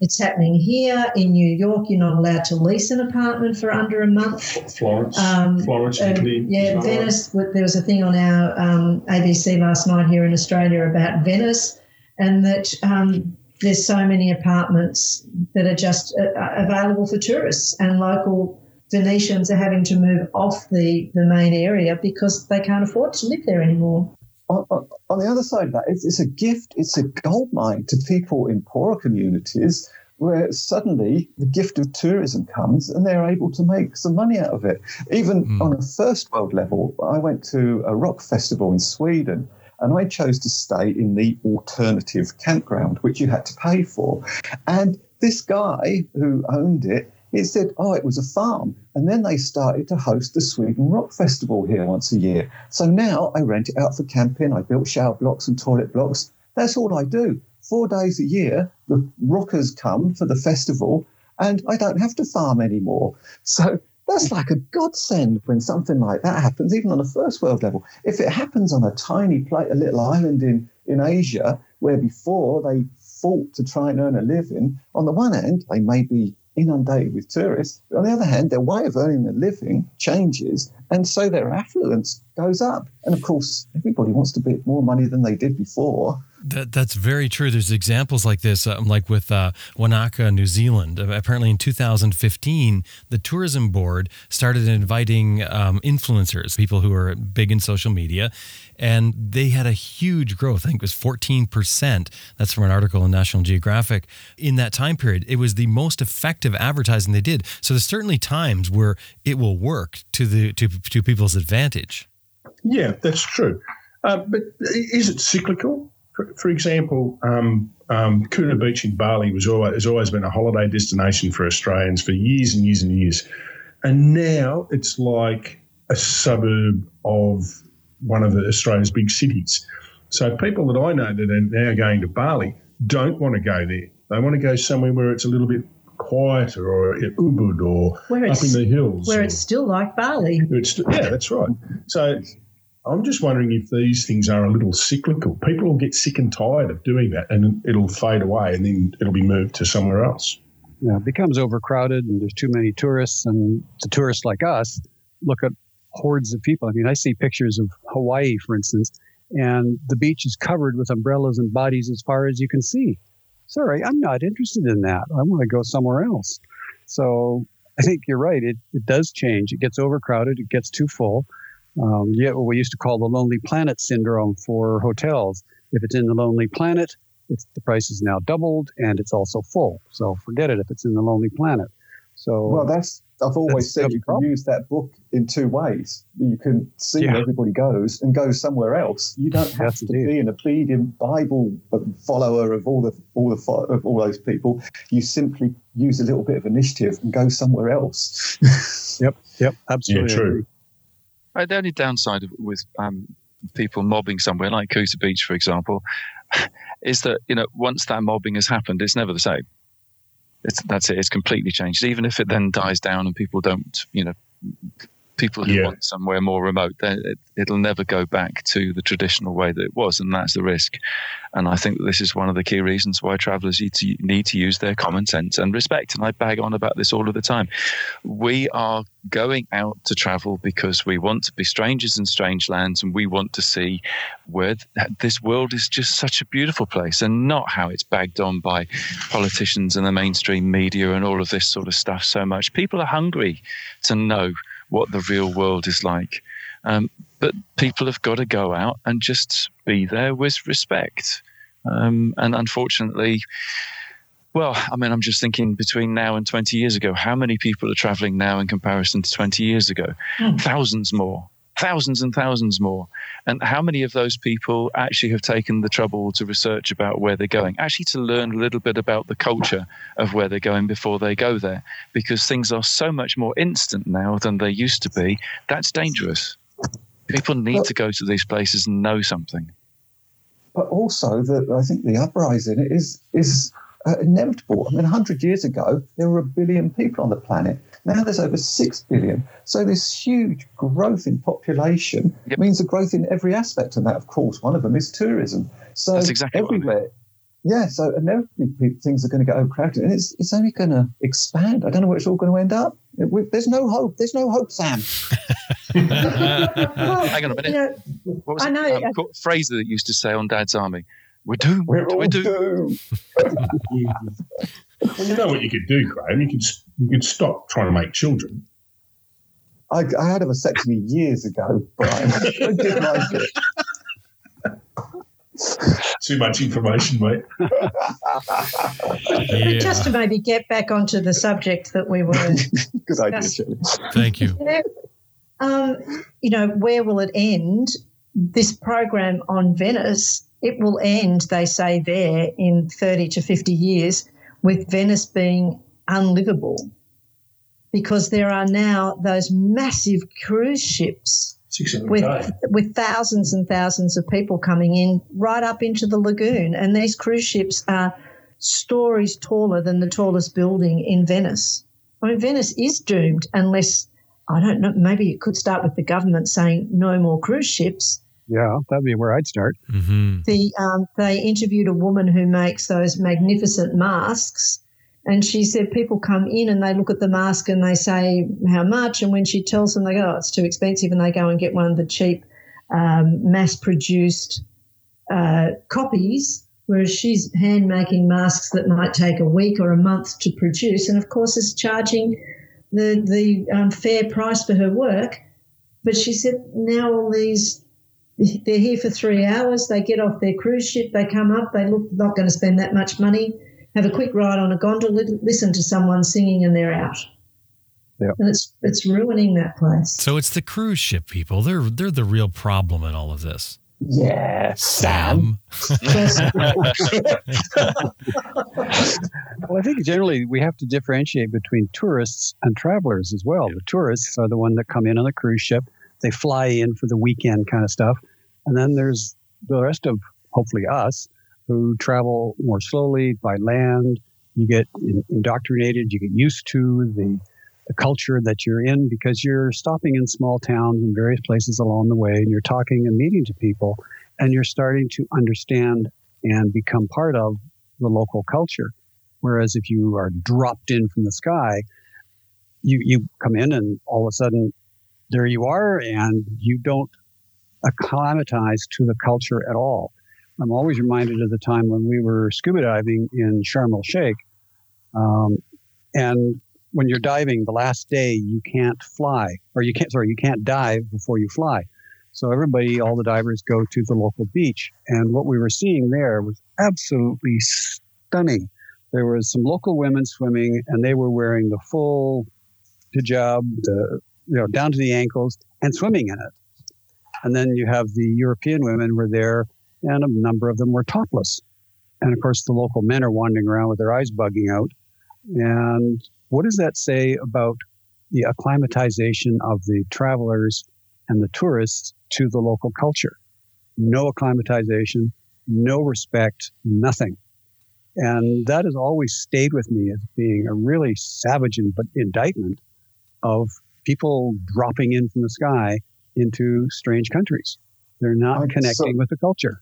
E: It's happening here in New York. You're not allowed to lease an apartment for under a month.
F: Florence, um, Florence, Italy.
E: Yeah, Venice. There was a thing on our um, ABC last night here in Australia about Venice, and that um, there's so many apartments that are just uh, available for tourists and local Venetians are having to move off the, the main area because they can't afford to live there anymore.
C: On, on, on the other side of that, it's, it's a gift, it's a gold mine to people in poorer communities where suddenly the gift of tourism comes and they're able to make some money out of it. Even mm. on a first world level, I went to a rock festival in Sweden and I chose to stay in the alternative campground, which you had to pay for. And this guy who owned it it said, oh, it was a farm. And then they started to host the Sweden Rock Festival here once a year. So now I rent it out for camping. I built shower blocks and toilet blocks. That's all I do. Four days a year, the rockers come for the festival and I don't have to farm anymore. So that's like a godsend when something like that happens, even on a first world level. If it happens on a tiny plate, a little island in, in Asia, where before they fought to try and earn a living, on the one hand, they may be inundated with tourists. But on the other hand, their way of earning a living changes, and so their affluence goes up. And of course, everybody wants to get more money than they did before.
A: That, that's very true. There's examples like this, um, like with uh, Wanaka, New Zealand. Uh, apparently, in 2015, the tourism board started inviting um, influencers, people who are big in social media, and they had a huge growth. I think it was 14%. That's from an article in National Geographic. In that time period, it was the most effective advertising they did. So there's certainly times where it will work to the to, to people's advantage.
F: Yeah, that's true. Uh, but is it cyclical? For, for example, um, um, Kuta Beach in Bali was always, has always been a holiday destination for Australians for years and years and years. And now it's like a suburb of one of Australia's big cities. So people that I know that are now going to Bali don't want to go there. They want to go somewhere where it's a little bit quieter or at Ubud or
E: Where
F: up in the hills.
E: Where
F: or-
E: it's still like Bali.
F: it's, yeah, that's right. So I'm just wondering if these things are a little cyclical. People will get sick and tired of doing that and it'll fade away and then it'll be moved to somewhere else.
B: Yeah, it becomes overcrowded and there's too many tourists and the tourists like us look at hordes of people. I mean, I see pictures of Hawaii, for instance, and the beach is covered with umbrellas and bodies as far as you can see. Sorry, I'm not interested in that. I want to go somewhere else. So I think you're right. It, it does change. It gets overcrowded. It gets too full. Um, you what we used to call the lonely planet syndrome for hotels. If it's in the lonely planet, it's the price is now doubled and it's also full. So forget it if it's in the lonely planet. So
C: Well, that's I've always
B: That's
C: said you can
B: problem.
C: use that book in two ways. You can see
B: Yeah.
C: where everybody goes and go somewhere else. You don't have
B: Yes,
C: to
B: indeed.
C: be an obedient Bible follower of all the all the of all those people. You simply use a little bit of initiative and go somewhere else.
B: yep, yep, absolutely.
F: Yeah, true.
D: Right, the only downside of, with um, people mobbing somewhere like Kuta Beach, for example, is that you know once that mobbing has happened, it's never the same. It's that's it. It's completely changed. Even if it then dies down and people don't, you know, people who
F: Yeah.
D: want somewhere more remote, then it, it'll never go back to the traditional way that it was, and that's the risk. And I think that this is one of the key reasons why travellers need to need to use their common sense and respect. And I bag on about this all of the time. We are going out to travel because we want to be strangers in strange lands and we want to see where th- this world is just such a beautiful place and not how it's bagged on by politicians and the mainstream media and all of this sort of stuff so much. People are hungry to know what the real world is like. Um, but people have got to go out and just be there with respect. Um, and unfortunately, well, I mean, I'm just thinking between now and 20 years ago, how many people are traveling now in comparison to 20 years ago?
E: Hmm.
D: Thousands more, thousands and thousands more. And how many of those people actually have taken the trouble to research about where they're going, actually to learn a little bit about the culture of where they're going before they go there? Because things are so much more instant now than they used to be. That's dangerous. People need to go to these places and know something.
C: but also that I think the uprising is is uh, inevitable. I mean, hundred years ago there were a billion people on the planet. Now there's over six billion. So this huge growth in population
D: Yep.
C: means a growth in every aspect, and that, of course, one of them is tourism. So
D: That's exactly what I mean.
C: everywhere. Yeah, so inevitably pe- things are going to get overcrowded, and it's it's only going to expand. I don't know where it's all going to end up. It- we- there's no hope. There's no hope, Sam.
D: Hang on a minute.
E: You know,
D: What was
E: I
D: it?
E: know,
D: Um,
E: I-
D: Frazer that used to say on Dad's Army, "We're doomed.
C: We're
D: We're doomed."
C: doomed.
F: Well, you know what you could do, Graham? You could you could stop trying to make children.
C: I, I had a vasectomy years ago, Brian. I did like it.
F: Too much information, mate.
A: Yeah.
E: Just to maybe get back onto the subject that we were
C: Good idea,
E: Yes.
A: Thank you.
E: Yeah. Um, you know, where will it end? This program on Venice, it will end, they say there, in 30 to 50 years, with Venice being unlivable because there are now those massive cruise ships with with thousands and thousands of people coming in right up into the lagoon, and these cruise ships are stories taller than the tallest building in Venice. I mean, Venice is doomed unless, I don't know, maybe it could start with the government saying no more cruise ships.
B: Yeah, that'd be where I'd start.
A: Mm-hmm.
E: The, um, they interviewed a woman who makes those magnificent masks. And she said people come in and they look at the mask and they say how much. And when she tells them, they go, oh, it's too expensive. And they go and get one of the cheap, um, mass produced uh, copies. Whereas she's hand making masks that might take a week or a month to produce. And of course, is charging the, the um, fair price for her work. But she said now all these they're here for three hours. They get off their cruise ship. They come up. They look not going to spend that much money. Have a quick ride on a gondola. Listen to someone singing, and they're out.
B: Yeah.
E: And it's it's ruining that place.
A: So it's the cruise ship people. They're they're the real problem in all of this.
C: Yeah, Sam.
B: Well, I think generally we have to differentiate between tourists and travelers as well. The tourists are the one that come in on the cruise ship. They fly in for the weekend kind of stuff. And then there's the rest of, hopefully, us who travel more slowly by land. You get indoctrinated, you get used to the, the culture that you're in because you're stopping in small towns and various places along the way and you're talking and meeting to people and you're starting to understand and become part of the local culture. Whereas if you are dropped in from the sky, you, you come in and all of a sudden there you are and you don't acclimatize to the culture at all. I'm always reminded of the time when we were scuba diving in Sharm el Sheikh. Um, and when you're diving, the last day you can't fly, or you can't, sorry, you can't dive before you fly. So everybody, all the divers go to the local beach. And what we were seeing there was absolutely stunning. There was some local women swimming, and they were wearing the full hijab, the, you know, down to the ankles, and swimming in it. And then you have the European women were there, and a number of them were topless. And of course, the local men are wandering around with their eyes bugging out. And what does that say about the acclimatization of the travelers and the tourists to the local culture? No acclimatization, no respect, nothing. And that has always stayed with me as being a really savage indictment of people dropping in from the sky into strange countries. They're not
C: I'm
B: connecting
C: so-
B: with the culture.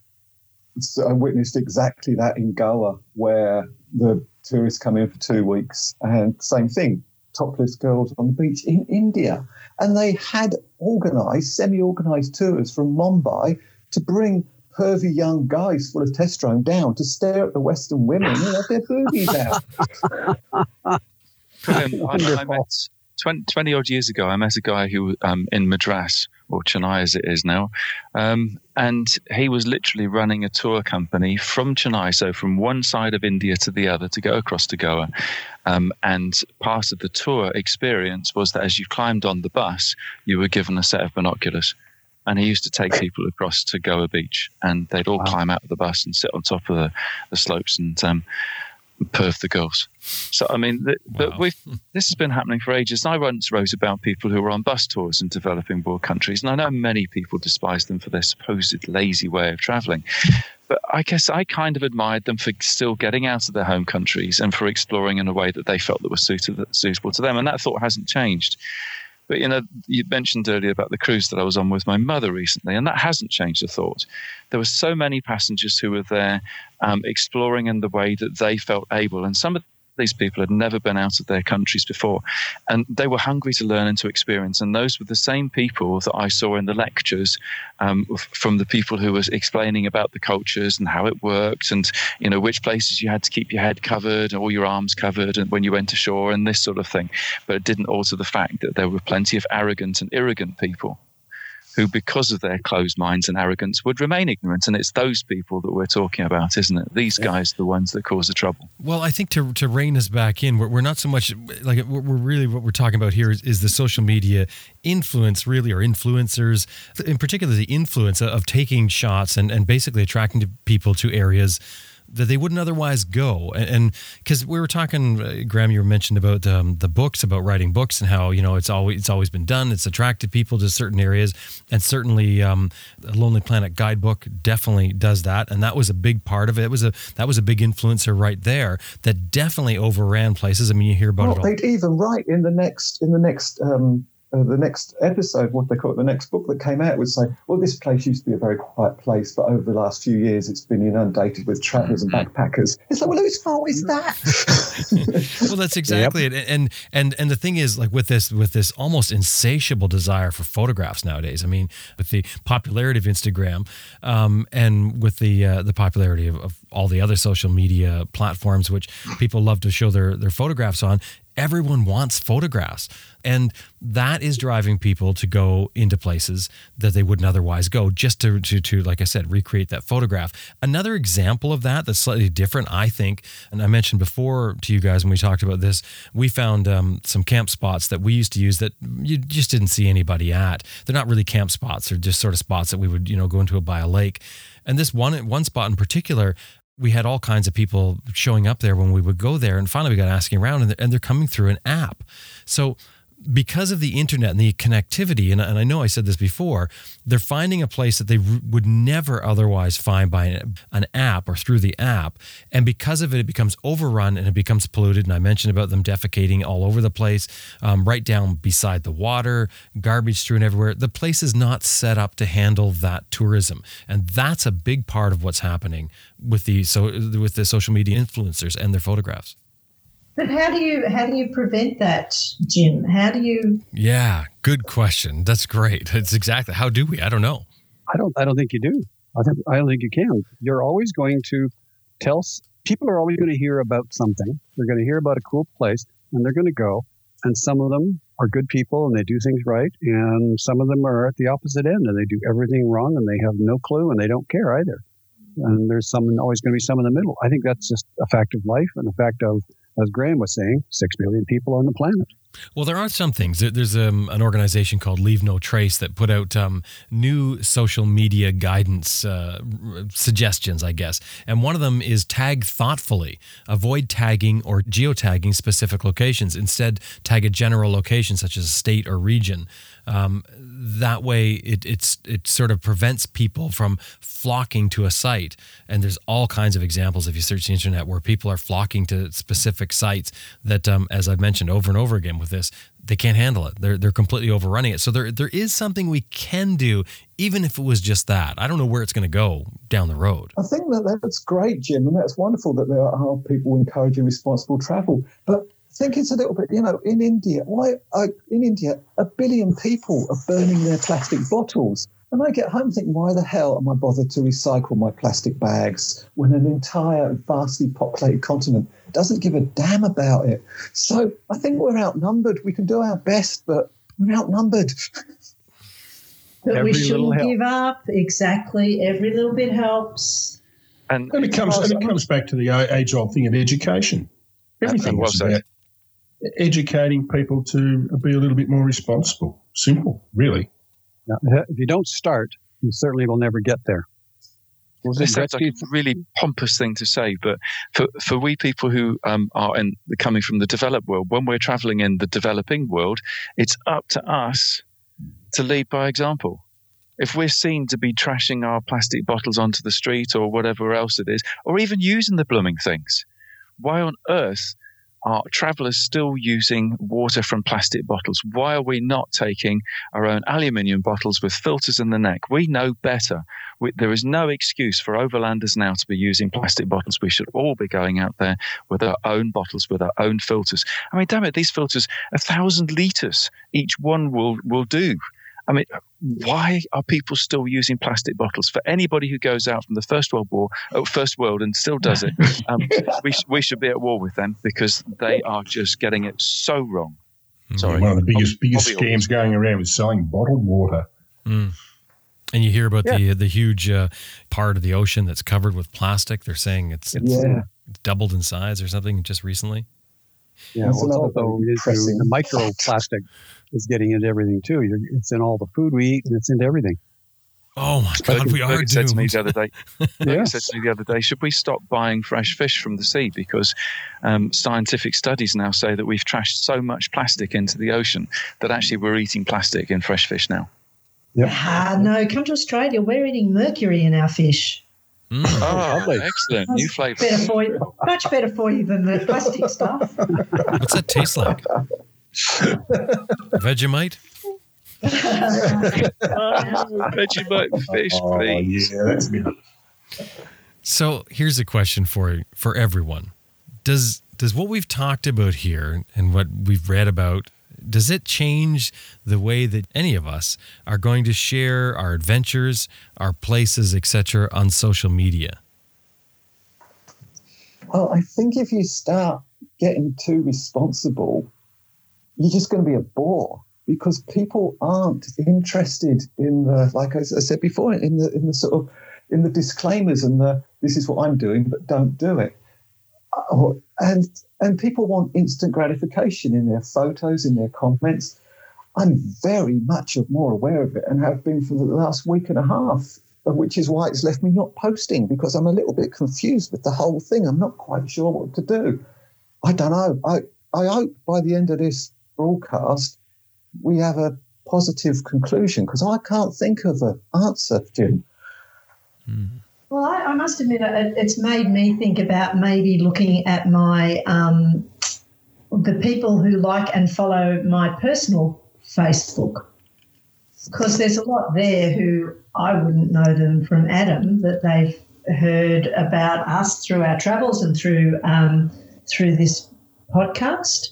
C: So I witnessed exactly that in Goa, where the tourists come in for two weeks, and same thing, topless girls on the beach in India, and they had organised, semi-organised tours from Mumbai to bring pervy young guys full of testosterone down to stare at the Western women and have their boobies out.
D: Um, I, I met 20, 20 odd years ago, I met a guy who um, in Madras or Chennai as it is now, um, and he was literally running a tour company from Chennai, so from one side of India to the other to go across to Goa. Um, and part of the tour experience was that as you climbed on the bus, you were given a set of binoculars. And he used to take people across to Goa Beach, and they'd all
B: Wow.
D: climb out of the bus and sit on top of the, the slopes and perv the girls. So I mean, th- but
A: Wow.
D: we've this has been happening for ages. And I once wrote about people who were on bus tours in developing world countries, and I know many people despise them for their supposed lazy way of traveling. But I guess I kind of admired them for still getting out of their home countries and for exploring in a way that they felt that was suited, suitable to them. And that thought hasn't changed. But you know, you mentioned earlier about the cruise that I was on with my mother recently, and that hasn't changed the thought. There were so many passengers who were there um, exploring in the way that they felt able, and some of these people had never been out of their countries before, and they were hungry to learn and to experience. And those were the same people that I saw in the lectures um, from the people who was explaining about the cultures and how it worked, and you know which places you had to keep your head covered or your arms covered, and when you went ashore, and this sort of thing. But it didn't alter the fact that there were plenty of arrogant and arrogant people who, because of their closed minds and arrogance, would remain ignorant. And it's those people that we're talking about, isn't it? These guys are the ones that cause the trouble.
A: Well, I think to to rein us back in, we're, we're not so much like we're, we're really what we're talking about here is, is the social media influence, really, or influencers, in particular, the influence of taking shots and and basically attracting people to areas that they wouldn't otherwise go. And because we were talking, uh, Graham, you mentioned about um, the books, about writing books, and how you know it's always it's always been done. It's attracted people to certain areas, and certainly um, the Lonely Planet guidebook definitely does that. And that was a big part of it. it. was a that was a big influencer right there that definitely overran places. I mean, you hear about well, it all.
C: They'd even write in the next in the next um, uh, the next episode, what they call it, the next book that came out would say, well, this place used to be a very quiet place, but over the last few years, it's been inundated with travellers and mm-hmm. backpackers. It's like, well, whose fault is
A: that? well, that's exactly yep. it. And and and the thing is, like with this with this almost insatiable desire for photographs nowadays. I mean, with the popularity of Instagram, um, and with the uh, the popularity of, of all the other social media platforms, which people love to show their their photographs on, everyone wants photographs. And that is driving people to go into places that they wouldn't otherwise go just to, to, to, like I said, recreate that photograph. Another example of that that's slightly different, I think, and I mentioned before to you guys when we talked about this, we found um, some camp spots that we used to use that you just didn't see anybody at. They're not really camp spots, they're just sort of spots that we would, you know, go into a, by a lake. And this one one spot in particular, we had all kinds of people showing up there when we would go there. And finally, we got asking around, and they're, and they're coming through an app. So because of the internet and the connectivity, and, and, I know I said this before, they're finding a place that they r- would never otherwise find by an, an, app or through the app. And because of it, it becomes overrun and it becomes polluted. And I mentioned about them defecating all over the place, um, right down beside the water, garbage strewn everywhere. The place is not set up to handle that tourism. And that's a big part of what's happening with the, so, with the social media influencers and their photographs.
E: But how do you how do you prevent that, Jim? How do you?
A: Yeah, good question. That's great. It's exactly how do we? I don't know.
B: I don't. I don't think you do. I think I don't think you can. You're always going to tell people are always going to hear about something. They're going to hear about a cool place, and they're going to go. And some of them are good people and they do things right, and some of them are at the opposite end and they do everything wrong and they have no clue and they don't care either. And there's some always going to be some in the middle. I think that's just a fact of life and a fact of as Graham was saying, six billion people on the planet.
A: Well, there are some things. There's um, an organization called Leave No Trace that put out um, new social media guidance uh, suggestions, I guess. And one of them is tag thoughtfully. Avoid tagging or geotagging specific locations. Instead, tag a general location such as a state or region. Um, that way, it, it's it sort of prevents people from flocking to a site. And there's all kinds of examples if you search the internet where people are flocking to specific sites that, um, as I've mentioned over and over again with this, they can't handle it. They're they're completely overrunning it. So there there is something we can do, even if it was just that. I don't know where it's going to go down the road.
C: I think that that's great, Jim, and that's wonderful that there are people encouraging responsible travel. But think it's a little bit, you know, in India, why uh, in India, a billion people are burning their plastic bottles. And I get home thinking, why the hell am I bothered to recycle my plastic bags when an entire vastly populated continent doesn't give a damn about it? So I think we're outnumbered. We can do our best, but we're outnumbered.
E: That we shouldn't give up. Exactly. Every little bit helps.
F: And, and it comes and it comes back to the age old thing of education. Everything was about educating people to be a little bit more responsible. Simple, really.
B: if you don't start, you certainly will never get there.
D: Well, this sounds like a really pompous thing to say, but for, for we people who um, are in, coming from the developed world, when we're traveling in the developing world, it's up to us to lead by example. If we're seen to be trashing our plastic bottles onto the street or whatever else it is, or even using the blooming things, why on earth are travelers still using water from plastic bottles? Why are we not taking our own aluminium bottles with filters in the neck? We know better. We, there is no excuse for overlanders now to be using plastic bottles. We should all be going out there with our own bottles, with our own filters. I mean, damn it, these filters, a thousand litres each one will, will do. I mean, why are people still using plastic bottles? For anybody who goes out from the First World War, oh, First World, and still does it, um, we, we should be at war with them because they are just getting it so wrong.
F: Mm. Sorry, one of the biggest biggest scams going around is selling bottled water.
A: Mm. And you hear about yeah. the the huge uh, part of the ocean that's covered with plastic. They're saying it's, it's, yeah. doubled in size or something just recently.
B: Yeah, well, it's also the microplastic is getting into everything too. You're, it's in all the food we eat, and it's into everything.
A: Oh my God, we are
D: Birgit said to me the other day. Birgit
B: Yes.
D: said to me the other day, should we stop buying fresh fish from the sea because um, scientific studies now say that we've trashed so much plastic into the ocean that actually we're eating plastic in fresh fish now.
E: Ah, no, come to Australia. We're eating mercury in our fish.
A: Mm.
D: Oh,
B: lovely.
D: excellent! New flavour.
E: Better for you, much better for you than the plastic stuff.
A: What's that taste like? Vegemite?
D: Vegemite fish,
F: Oh,
D: please.
F: yeah, that's me.
A: So here's a question for for everyone. Does does what we've talked about here and what we've read about does it change the way that any of us are going to share our adventures, our places, etc. on social media?
C: Well, I think if you start getting too responsible, you're just going to be a bore because people aren't interested in the, like I said before, in the in the sort of in the disclaimers and the this is what I'm doing, but don't do it. Oh, And and people want instant gratification in their photos, in their comments. I'm very much more aware of it and have been for the last week and a half, uh, which is why it's left me not posting because I'm a little bit confused with the whole thing. I'm not quite sure what to do. I don't know. I, I hope by the end of this broadcast we have a positive conclusion because I can't think of an answer, Jim.
E: Well, I, I must admit, it, it's made me think about maybe looking at my um, the people who like and follow my personal Facebook, because there's a lot there who I wouldn't know them from Adam that they've heard about us through our travels and through um, through this podcast.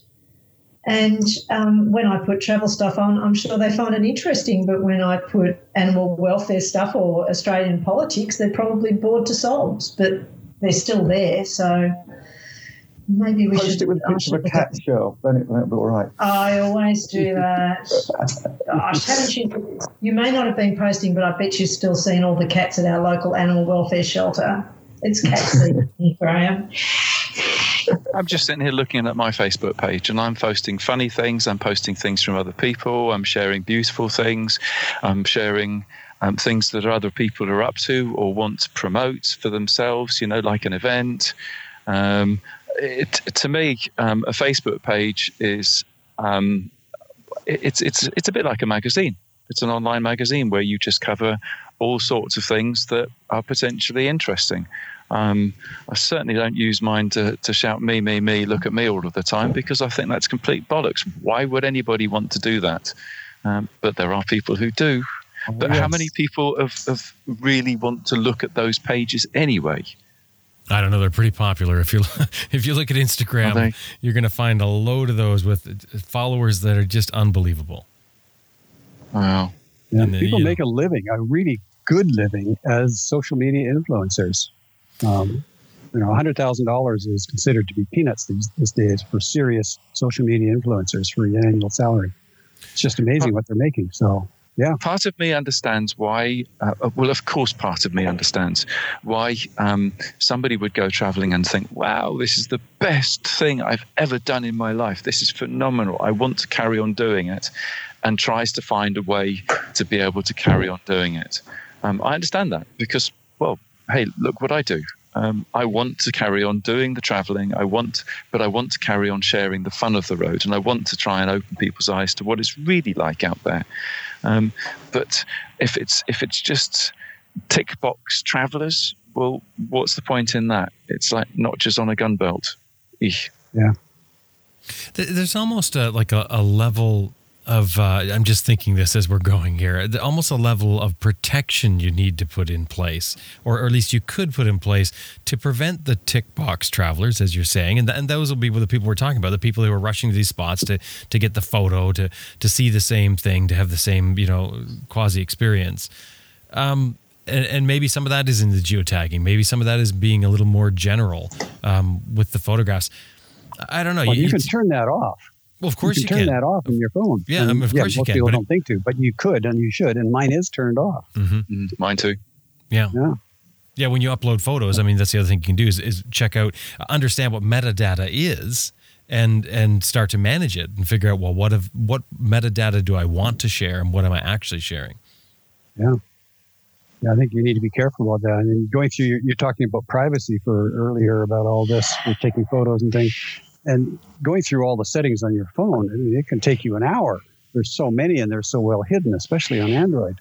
E: And um, when I put travel stuff on, I'm sure they find it interesting. But when I put animal welfare stuff or Australian politics, they're probably bored to souls. But they're still there, so maybe we
C: Post
E: should.
C: it with a picture of a cat shell, then it won't be all right.
E: I always do that. Gosh, haven't you? You may not have been posting, but I bet you've still seen all the cats at our local animal welfare shelter. It's cat season, Graham.
D: I'm just sitting here looking at my Facebook page and I'm posting funny things. I'm posting things from other people. I'm sharing beautiful things. I'm sharing um, things that other people are up to or want to promote for themselves, you know, like an event. Um, it, to me, um, a Facebook page is um, it- it's it's it's a bit like a magazine. It's an online magazine where you just cover all sorts of things that are potentially interesting. Um, I certainly don't use mine to, to shout me, me, me, look at me all of the time because I think that's complete bollocks. Why would anybody want to do that? Um, but there are people who do. But how many people have, have really want to look at those pages anyway?
A: I don't know. They're pretty popular. If you if you look at Instagram, you're going to find a load of those with followers that are just unbelievable.
D: Wow.
B: Yeah,
A: And then,
B: people
A: you know-
B: make a living, a really good living, as social media influencers. Um, you know, hundred thousand dollars is considered to be peanuts these, these days for serious social media influencers for an annual salary. It's just amazing what they're making. So, yeah,
D: part of me understands why. Uh, uh, well, of course, part of me understands why um, somebody would go traveling and think, "Wow, this is the best thing I've ever done in my life. This is phenomenal. I want to carry on doing it," and tries to find a way to be able to carry on doing it. Um, I understand that because, well, hey, look what I do. Um, I want to carry on doing the traveling. I want, but I want to carry on sharing the fun of the road, and I want to try and open people's eyes to what it's really like out there. Um, but if it's if it's just tick box travelers, well, what's the point in that? It's like notches on a gun belt. Eesh.
A: Th- There's almost a, like a, a level of, uh, I'm just thinking this as we're going here, almost a level of protection you need to put in place, or, or at least you could put in place to prevent the tick box travelers, as you're saying. And, th- and those will be the people we're talking about, the people who are rushing to these spots to, to get the photo, to, to see the same thing, to have the same, you know, quasi experience. Um, and, and maybe some of that is in the geotagging. Maybe some of that is being a little more general um, with the photographs. I don't know.
B: well, you,
A: You-
B: can turn that off.
A: Well, of course
B: you
A: you
B: can
A: can.
B: turn that off on your phone.
A: Yeah,
B: And,
A: I mean, of course you
B: most
A: can,
B: People don't think to, but you could and you should. And mine is turned off.
A: hmm
D: Mm, mine too.
A: Yeah.
B: Yeah.
A: Yeah, when you upload photos, I mean, that's the other thing you can do is, is check out, understand what metadata is, and and start to manage it and figure out well, what of what metadata do I want to share and what am I actually sharing?
B: Yeah. Yeah, I think you need to be careful about that. I And going through, you're, you're talking about privacy for earlier about all this, with taking photos and things, and going through all the settings on your phone. I mean, it can take you an hour. There's so many, and they're so well hidden, especially on Android.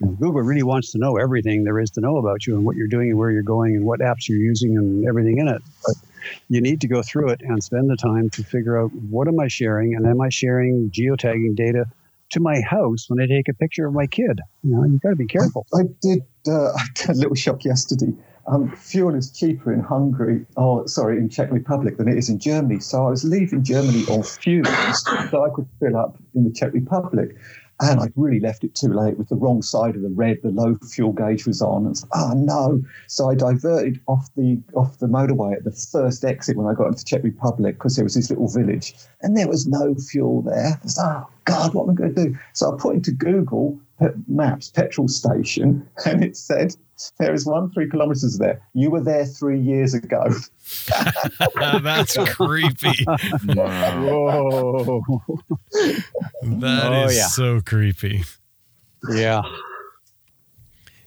B: Google really wants to know everything there is to know about you and what you're doing and where you're going and what apps you're using and everything in it. But you need to go through it and spend the time to figure out what am I sharing and am I sharing geotagging data to my house when I take a picture of my kid. You know, you've got to be careful.
C: I, I did. Uh, I did a little shock yesterday. Um, fuel is cheaper in Hungary, or sorry, in Czech Republic than it is in Germany. So I was leaving Germany on fuel that I could fill up in the Czech Republic. And I'd really left it too late with the wrong side of the red. The low fuel gauge was on. And like, oh no! So I diverted off the off the motorway at the first exit when I got into the Czech Republic because there was this little village and there was no fuel there. I was, oh God, what am I going to do? So I put into Google Maps petrol station, and it said there is one three kilometers there. You were there three years ago.
A: That's creepy.
B: Whoa.
A: That
B: Oh,
A: is
B: yeah.
A: so creepy.
B: Yeah.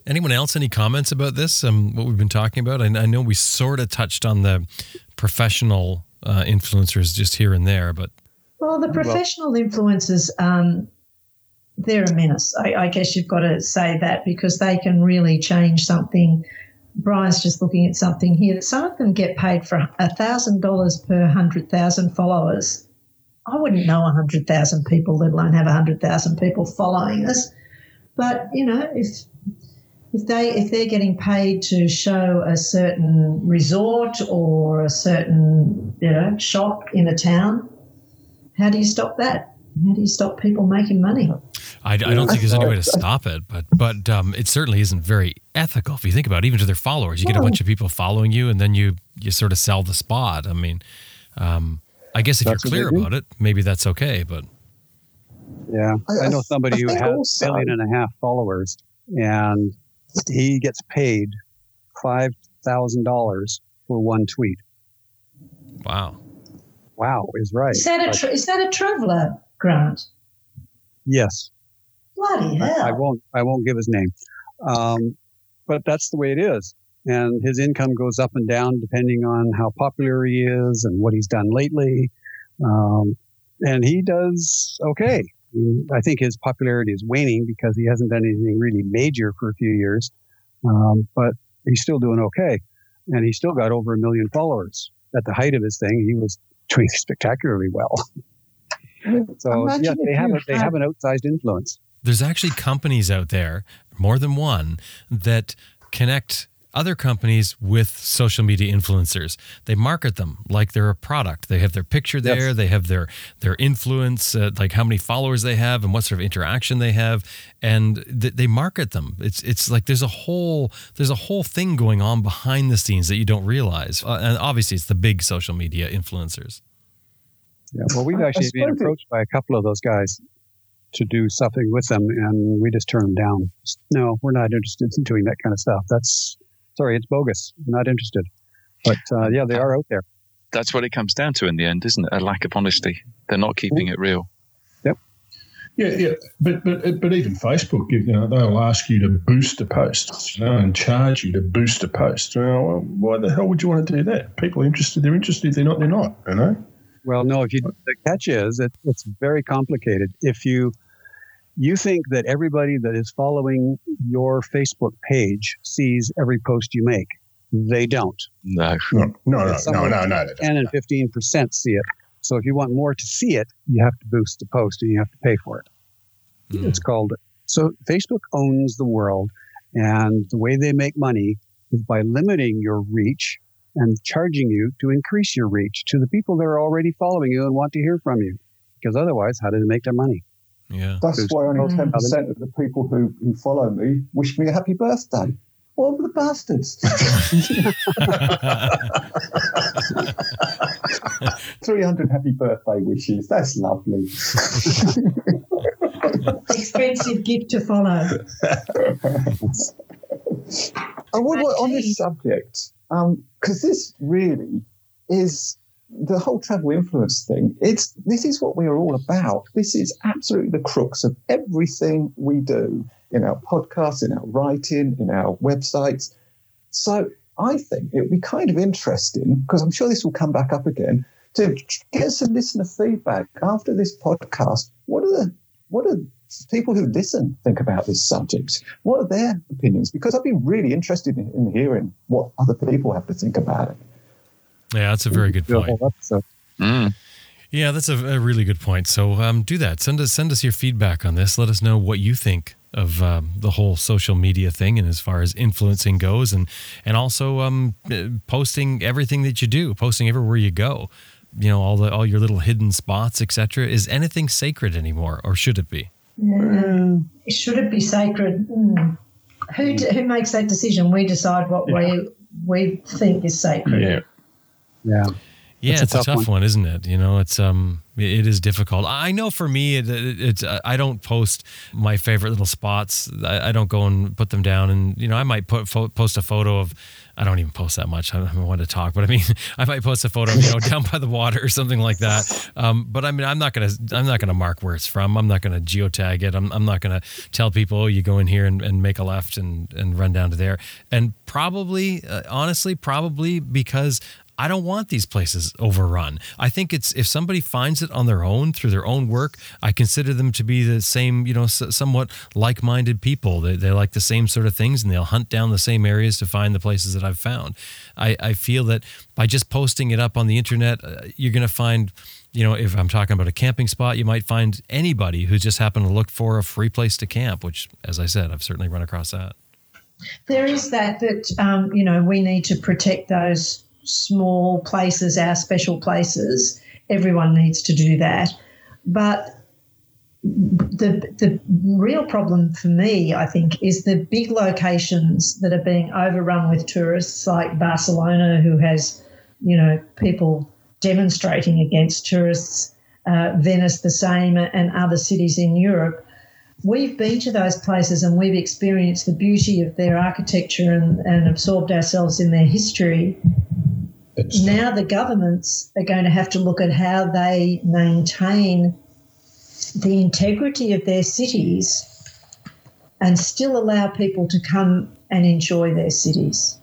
A: Anyone else? Any comments about this? Um, what we've been talking about? I, I know we sort of touched on the professional uh, influencers just here and there, but
E: Well, the professional influencers, um, they're a menace. I, I guess you've got to say that because they can really change something. Brian's just looking at something here that some of them get paid for thousand dollars per hundred thousand followers. I wouldn't know hundred thousand people, let alone have hundred thousand people following us. But you know, if if they if they're getting paid to show a certain resort or a certain you know shop in a town, how do you stop that? How do you stop people making money?
A: I, I don't think there's any way to stop it. But but um, it certainly isn't very ethical if you think about it. Even to their followers, you get a bunch of people following you, and then you you sort of sell the spot. I mean, um, I guess if
B: That's
A: you're clear about it, maybe that's okay. But
B: Yeah,
C: I-
B: I,
C: I
B: know somebody
C: I
B: who has
C: also-
B: a billion and a half followers, and he gets paid five thousand dollars for one tweet.
A: wow,
B: Wow, is right.
E: Is that a tra- is that a traveller grant?
B: yes,
E: Bloody
B: I,
E: hell!
B: I won't. I won't give his name, um, but that's the way it is. And his income goes up and down depending on how popular he is and what he's done lately. Um, and he does okay. I think his popularity is waning because he hasn't done anything really major for a few years, um, but he's still doing okay. And he's still got over a million followers. At the height of his thing, he was doing spectacularly well. So yeah, they have a, they have an outsized influence.
A: there's actually companies out there, more than one, that connect other companies with social media influencers. They market them like they're a product. They have their picture there.
B: Yes.
A: They have their their influence, uh, like how many followers they have and what sort of interaction they have, and th- they market them. It's it's like there's a whole there's a whole thing going on behind the scenes that you don't realize. Uh, and obviously, it's the big social media influencers.
B: Yeah, well, we've
C: I- I
B: actually been approached by a couple of those guys to do something with them, and we just turned them down. No, we're not interested in doing that kind of stuff. That's sorry, it's bogus. We're not interested. But uh, yeah, they are out there.
D: That's what it comes down to in the end, isn't it? A lack of honesty. They're not keeping it real. Yep.
F: Yeah, yeah, but but but even Facebook, you know, they'll ask you to boost a post, you know, and charge you to boost a post. Well, why the hell would you want to do that? People are interested. They're interested. If they're not, they're not. You know.
B: Well, no, if you the catch is it, it's very complicated. If you you think that everybody that is following your Facebook page sees every post you make, they don't.
D: No.
F: No, no, no, no,
B: Someone-
F: no, no. they
B: 10 and 15 percent see it. So if you want more to see it, you have to boost the post and you have to pay for it.
A: Mm.
B: It's called so Facebook owns the world, and the way they make money is by limiting your reach and charging you to increase your reach to the people that are already following you and want to hear from you. Because otherwise, how do they make their money?
A: Yeah.
C: That's why only
E: Mm.
C: ten percent of the people who, who follow me wish me a happy birthday. What are the bastards? Three hundred happy birthday wishes. That's lovely.
E: Expensive gift to follow.
C: I would on this subject, because this really is the whole travel influence thing. It's this is what we are all about. This is absolutely the crux of everything we do. in our podcasts, in our writing, in our websites. So I think it would be kind of interesting because I'm sure this will come back up again to get some listener feedback after this podcast. What are the what are people who listen think about this subject? What are their opinions? Because I'd be really interested in, in hearing what other people have to think about it.
A: Yeah, that's a very good point.
D: Mm.
A: Yeah, that's a, a, really good point. So um, do that. Send us send us your feedback on this. Let us know what you think of um, the whole social media thing and as far as influencing goes, and and also um, posting everything that you do, posting everywhere you go. You know, all the all your little hidden spots, etc. Is anything sacred anymore, or should it be?
E: Mm. Should it be sacred? Mm. Who who makes that decision? We decide what yeah. we we think is sacred.
F: Yeah.
B: Yeah.
A: Yeah, it's, it's a, tough, tough one. one. isn't it? You know, it's um, it is difficult. I know for me, it, it, it's I don't post my favorite little spots. I, I, don't go and put them down, and you know, I might put post a photo of. I don't even post that much. I don't want to talk, but I mean, I might post a photo, you know, down by the water or something like that. Um, but I mean, I'm not gonna, I'm not gonna mark where it's from. I'm not gonna geotag it. I'm, I'm not gonna tell people, oh, you go in here and, and make a left and and run down to there. And probably, uh, honestly, probably because I don't want these places overrun. I think it's if somebody finds it on their own through their own work, I consider them to be the same, you know, somewhat like-minded people. They, they like the same sort of things and they'll hunt down the same areas to find the places that I've found. I, I feel that by just posting it up on the internet, uh, you're going to find you know, if I'm talking about a camping spot, you might find anybody who just happened to look for a free place to camp, which, as I said, I've certainly run across that.
E: There is that, that, um, you know, we need to protect those small places, our special places. Everyone needs to do that. But the the real problem for me, I think, is the big locations that are being overrun with tourists, like Barcelona, who has, you know, people demonstrating against tourists, uh, Venice the same, and other cities in Europe. We've been to those places and we've experienced the beauty of their architecture and, and absorbed ourselves in their history now the governments are going to have to look at how they maintain the integrity of their cities and still allow people to come and enjoy their cities.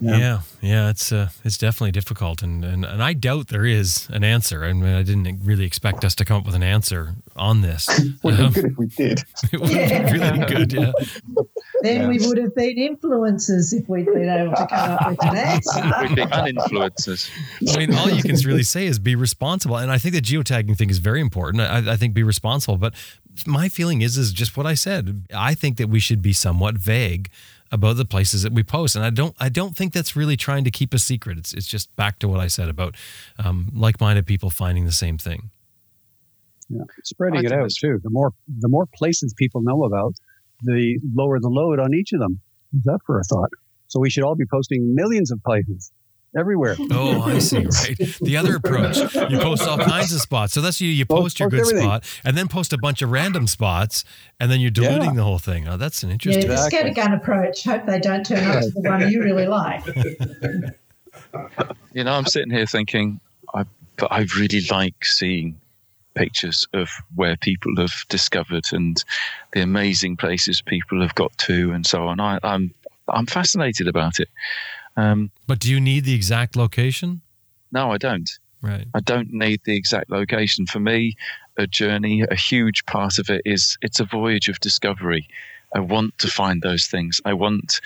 A: Yeah, yeah, yeah it's uh, it's definitely difficult, and, and and I doubt there is an answer. I mean, I didn't really expect us to come up with an answer on this.
C: would um, good if we did.
A: it would yeah. be really good, yeah.
E: Then yeah. we would have been influencers if we'd been able to come up with an answer.
D: We'd be uninfluencers.
A: I mean, all you can really say is be responsible, and I think the geotagging thing is very important. I, I think be responsible, but my feeling is is just what I said. I think that we should be somewhat vague about the places that we post, and I don't I don't think that's really trying to keep a secret. It's it's just back to what I said about um, like-minded people finding the same thing.
B: Yeah, spreading it out too. The more the more places people know about, the lower the load on each of them. Is that for a thought? So we should all be posting millions of places everywhere.
A: Oh, I see. Right. The other approach, you post all kinds of spots. So that's you. You post, post your good everything. spot, and then post a bunch of random spots, and then you're diluting yeah. the whole thing. Oh, that's an interesting.
E: Yeah, the scattergun approach. Hope they don't turn up to the one you really like.
D: You know, I'm sitting here thinking, I, but I really like seeing pictures of where people have discovered and the amazing places people have got to, and so on. I, I'm I'm fascinated about it.
A: Um, but do you need the exact location?
D: No, I don't.
A: Right.
D: I don't need the exact location. For me, a journey, a huge part of it is it's a voyage of discovery. I want to find those things. I want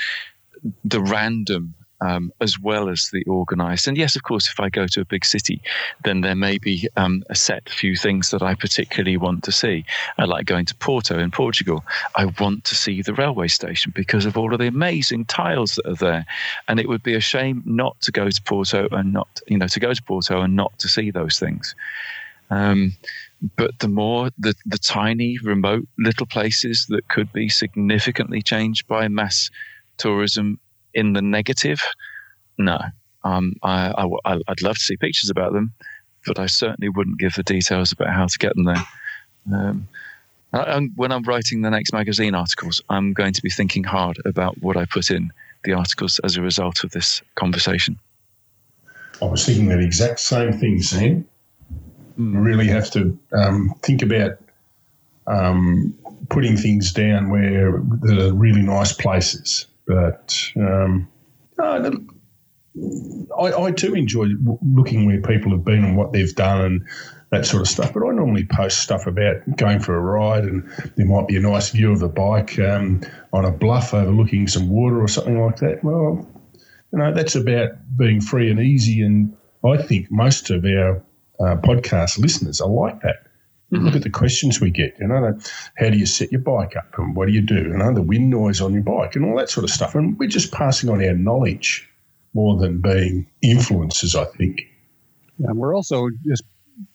D: the random um, as well as the organized. And yes, of course, if I go to a big city, then there may be um, a set few things that I particularly want to see. I like going to Porto in Portugal. I want to see the railway station because of all of the amazing tiles that are there. And it would be a shame not to go to Porto and not, you know, to go to Porto and not to see those things. Um, but the more the, the tiny, remote little places that could be significantly changed by mass tourism in the negative, no. Um, I, I, would love to see pictures about them, but I certainly wouldn't give the details about how to get them there. Um, when I'm writing the next magazine articles, I'm going to be thinking hard about what I put in the articles as a result of this conversation.
F: I was thinking that exact same thing, Sam. Mm. really have to um, think about um, putting things down where there are really nice places. But um, I, I enjoy looking where people have been and what they've done and that sort of stuff. But I normally post stuff about going for a ride, and there might be a nice view of the bike um, on a bluff overlooking some water or something like that. Well, you know, that's about being free and easy. And I think most of our uh, podcast listeners are like that. Look at the questions we get. You know, how do you set your bike up, and what do you do? You know, the wind noise on your bike, and all that sort of stuff. And we're just passing on our knowledge more than being influencers. I think.
B: And we're also just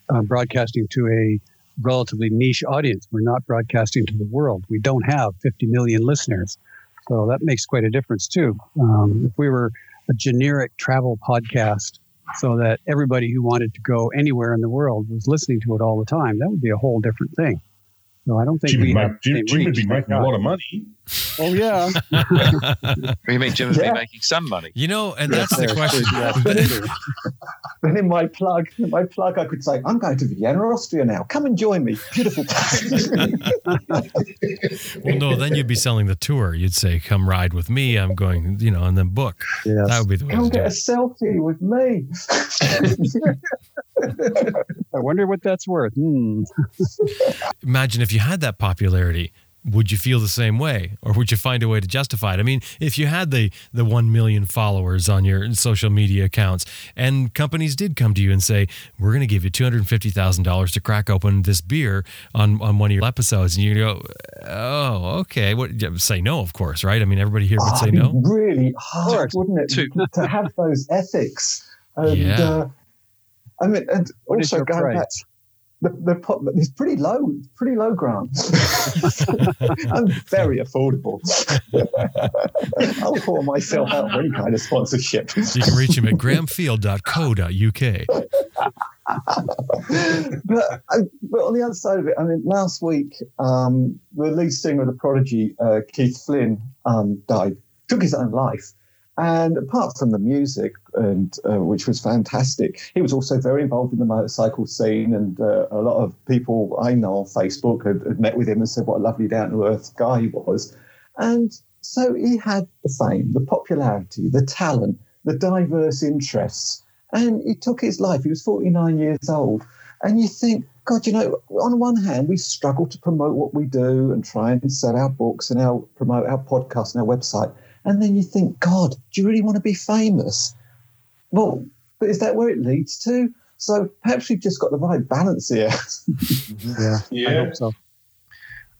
B: uh, broadcasting to a relatively niche audience. We're not broadcasting to the world. We don't have 50 million listeners. So that makes quite a difference too. Um, if we were a generic travel podcast so that everybody who wanted to go anywhere in the world was listening to it all the time, that would be a whole different thing. No, I don't think
F: Jim,
B: we
F: make, Jim, Jim would be making a lot of money.
B: Oh yeah.
D: you mean Jim would yeah. be making some money?
A: You know, and that's the question.
C: then in my plug, in my plug, I could say, "I'm going to Vienna, Austria now. Come and join me. Beautiful place."
A: well, no, then you'd be selling the tour. You'd say, "Come ride with me. I'm going," you know, and then book. Yes. That would be the way.
C: Come get a selfie with me.
B: I wonder what that's worth. Hmm.
A: Imagine if you had that popularity would you feel the same way? Or would you find a way to justify it? I mean if you had the the 1 million followers on your social media accounts and companies did come to you and say we're going to give you $250000 to crack open this beer on, on one of your episodes and you go oh okay. What say no of course right? I mean everybody here would oh, say no.
C: really hard wouldn't it to, to have those ethics? And yeah. uh, i mean and what also going back the, the it's pretty low, pretty low grant. I'm very affordable. I'll pour myself out for any kind of sponsorship.
A: You can reach him at grahamfield.co.uk.
C: but, uh, but on the other side of it, I mean, last week, um, the lead singer of the Prodigy, uh, Keith Flint, um, died, took his own life. And apart from the music, and uh, which was fantastic, he was also very involved in the motorcycle scene. And uh, a lot of people I know on Facebook had, had, met with him and said what a lovely down to earth guy he was. And so he had the fame, the popularity, the talent, the diverse interests, and he took his life. He was 49 years old. And you think, God, you know, on one hand, we struggle to promote what we do and try and sell our books and our promote our podcast and our website. And then you think, God, do you really want to be famous? Well, but is that where it leads to? So perhaps we've just got the right balance here.
B: yeah, yeah. I hope so.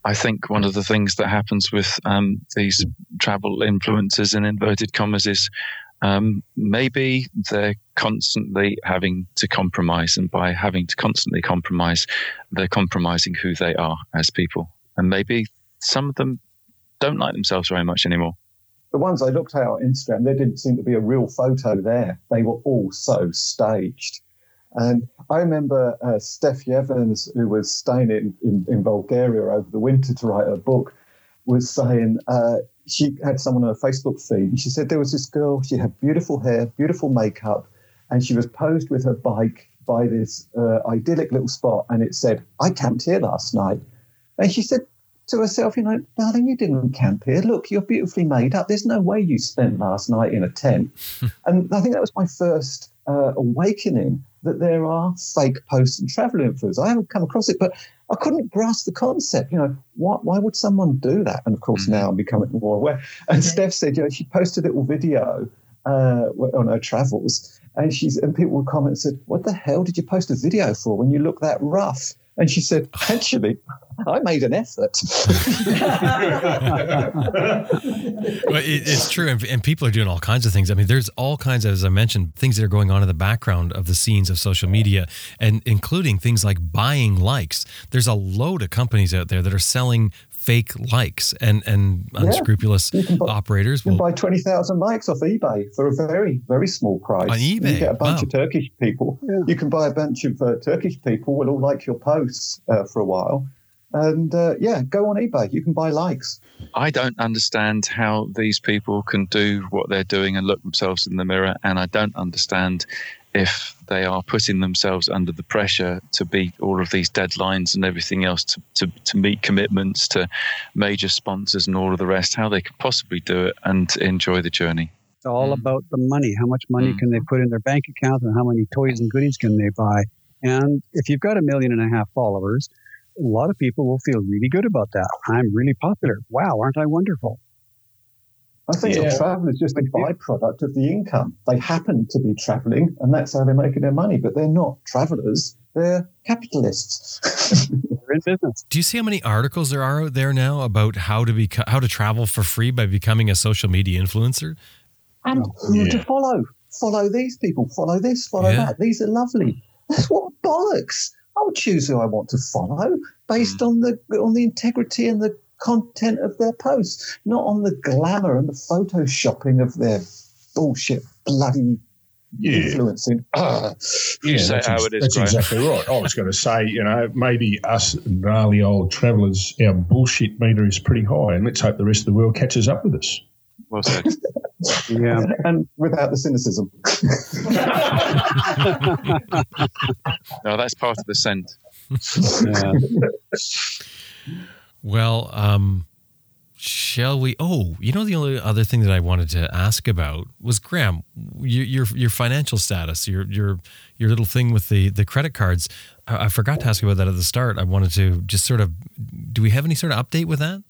D: I think one of the things that happens with um, these travel influencers in inverted commas is um, maybe they're constantly having to compromise, and by having to constantly compromise, they're compromising who they are as people. And maybe some of them don't like themselves very much anymore
C: the ones I looked at on Instagram, there didn't seem to be a real photo there. They were all so staged. And I remember uh, Steph Jeavons, who was staying in, in, in, Bulgaria over the winter to write her book, was saying uh, she had someone on her Facebook feed. And she said there was this girl, she had beautiful hair, beautiful makeup, and she was posed with her bike by this uh, idyllic little spot. And it said, I camped here last night. And she said, to herself, you know, darling, you didn't camp here. Look, you're beautifully made up. There's no way you spent last night in a tent. and I think that was my first uh, awakening that there are fake posts and travel influencers. I haven't come across it, but I couldn't grasp the concept. You know, why, why would someone do that? And of course, mm-hmm. now I'm becoming more aware. And okay. Steph said, you know, she posted a little video uh, on her travels, and she's and people would comment and said, "What the hell did you post a video for when you look that rough?" And she said, actually, I made an effort.
A: well, it, it's true. And, and, people are doing all kinds of things. I mean, there's all kinds of, as I mentioned, things that are going on in the background of the scenes of social media, and including things like buying likes. There's a load of companies out there that are selling fake likes and and unscrupulous yeah. buy, operators
C: will buy 20,000 likes off eBay for a very very small price.
A: On eBay,
C: you get a bunch
A: wow.
C: of Turkish people. Yeah. You can buy a bunch of uh, Turkish people will all like your posts uh, for a while. And uh, yeah, go on eBay. You can buy likes.
D: I don't understand how these people can do what they're doing and look themselves in the mirror, and I don't understand if they are putting themselves under the pressure to beat all of these deadlines and everything else to, to, to meet commitments to major sponsors and all of the rest, how they can possibly do it and enjoy the journey.
B: It's all mm. about the money. How much money mm. can they put in their bank account and how many toys and goodies can they buy? And if you've got a million and a half followers, a lot of people will feel really good about that. I'm really popular. Wow, aren't I wonderful?
C: I think yeah. travel is just a byproduct of the income. They happen to be traveling, and that's how they're making their money. But they're not travelers; they're capitalists.
B: they're in business.
A: Do you see how many articles there are out there now about how to be how to travel for free by becoming a social media influencer?
C: And who yeah. to follow? Follow these people. Follow this. Follow yeah. that. These are lovely. That's what bollocks. I'll choose who I want to follow based mm. on the on the integrity and the content of their posts, not on the glamour and the photoshopping of their bullshit bloody yeah. influencing. Uh,
F: yeah, that's, ex- that's exactly right. I was going to say, you know, maybe us gnarly old travellers, our bullshit meter is pretty high, and let's hope the rest of the world catches up with us.
D: Well said.
C: yeah, and without the cynicism.
D: no, that's part of the scent.
A: Yeah. Well, um, shall we? Oh, you know, the only other thing that I wanted to ask about was Graham, your your, your financial status, your your your little thing with the the credit cards. I, I forgot to ask you about that at the start. I wanted to just sort of, do we have any sort of update with that?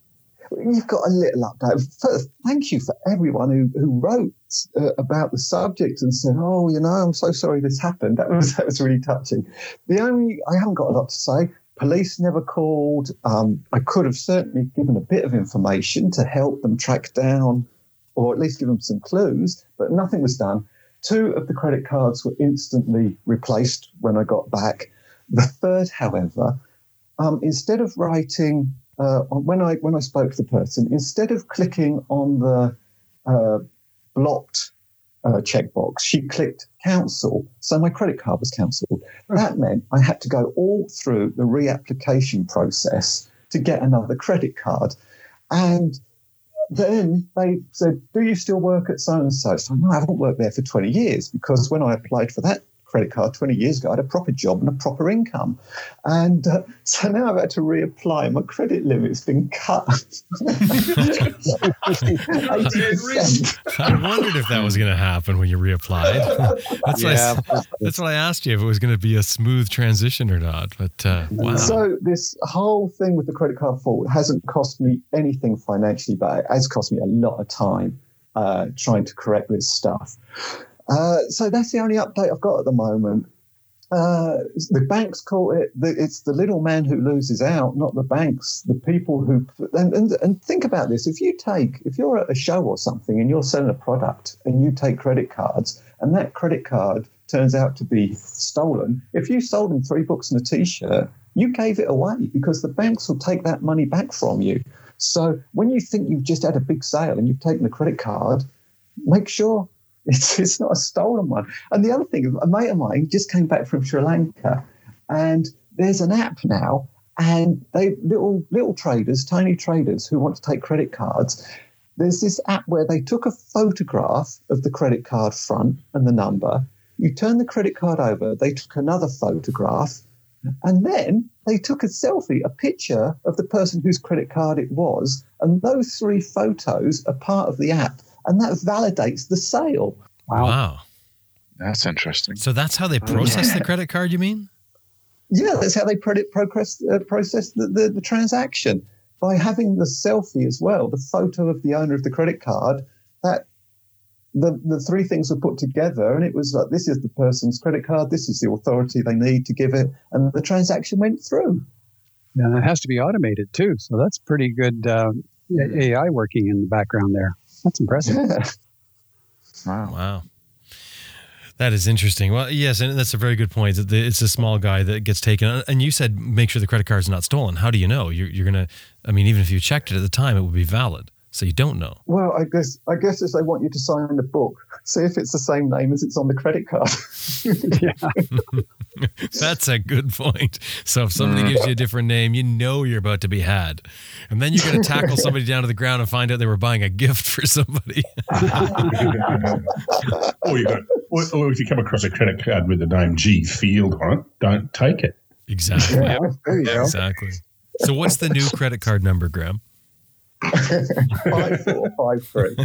C: You've got a little update. First, thank you for everyone who, who wrote uh, about the subject and said, "Oh, you know, I'm so sorry this happened." That was that was really touching. The only I haven't got a lot to say. Police never called. Um, I could have certainly given a bit of information to help them track down or at least give them some clues, but nothing was done. Two of the credit cards were instantly replaced when I got back. The third, however, um, instead of writing uh, when I when I spoke to the person, instead of clicking on the uh, blocked uh, checkbox, she clicked cancel. So my credit card was cancelled. That meant I had to go all through the reapplication process to get another credit card. And then they said, Do you still work at so and so? So no, I haven't worked there for 20 years because when I applied for that credit card 20 years ago. I had a proper job and a proper income. And uh, so now I've had to reapply. My credit limit's been cut. I
A: wondered if that was going to happen when you reapplied. that's, yeah. what I, that's what I asked you, if it was going to be a smooth transition or not. But uh, wow.
C: So this whole thing with the credit card fault hasn't cost me anything financially, but it has cost me a lot of time uh, trying to correct this stuff. Uh, so that's the only update I've got at the moment. Uh, the banks call it the, it's the little man who loses out, not the banks. The people who and, and and think about this: if you take if you're at a show or something and you're selling a product and you take credit cards and that credit card turns out to be stolen, if you sold them three books and a T-shirt, you gave it away because the banks will take that money back from you. So when you think you've just had a big sale and you've taken a credit card, make sure it's, it's not a stolen one. And the other thing, a mate of mine just came back from Sri Lanka, and there's an app now, and they little little traders, tiny traders who want to take credit cards. There's this app where they took a photograph of the credit card front and the number. You turn the credit card over, they took another photograph, and then they took a selfie, a picture of the person whose credit card it was. And those three photos are part of the app and that validates the sale.
A: Wow. wow.
D: That's interesting.
A: So that's how they process yeah. the credit card, you mean?
C: Yeah, that's how they process, uh, process the, the, the transaction. By having the selfie as well, the photo of the owner of the credit card, that the, the three things were put together and it was like this is the person's credit card, this is the authority they need to give it, and the transaction went through.
B: And it has to be automated too. So that's pretty good uh, AI working in the background there. That's impressive.
A: wow. Wow. That is interesting. Well, yes, and that's a very good point. It's a small guy that gets taken. And you said make sure the credit card is not stolen. How do you know? You're, you're going to, I mean, even if you checked it at the time, it would be valid. So you don't know.
C: Well, I guess I guess it's they want you to sign the book. See if it's the same name as it's on the credit card.
A: That's a good point. So if somebody gives you a different name, you know you're about to be had. And then you're going to tackle somebody down to the ground and find out they were buying a gift for somebody.
F: or you got, or, or if you come across a credit card with the name G Field on it, don't take it.
A: Exactly.
C: Yeah, there you go.
A: Exactly. So what's the new credit card number, Graham?
C: Five four five three.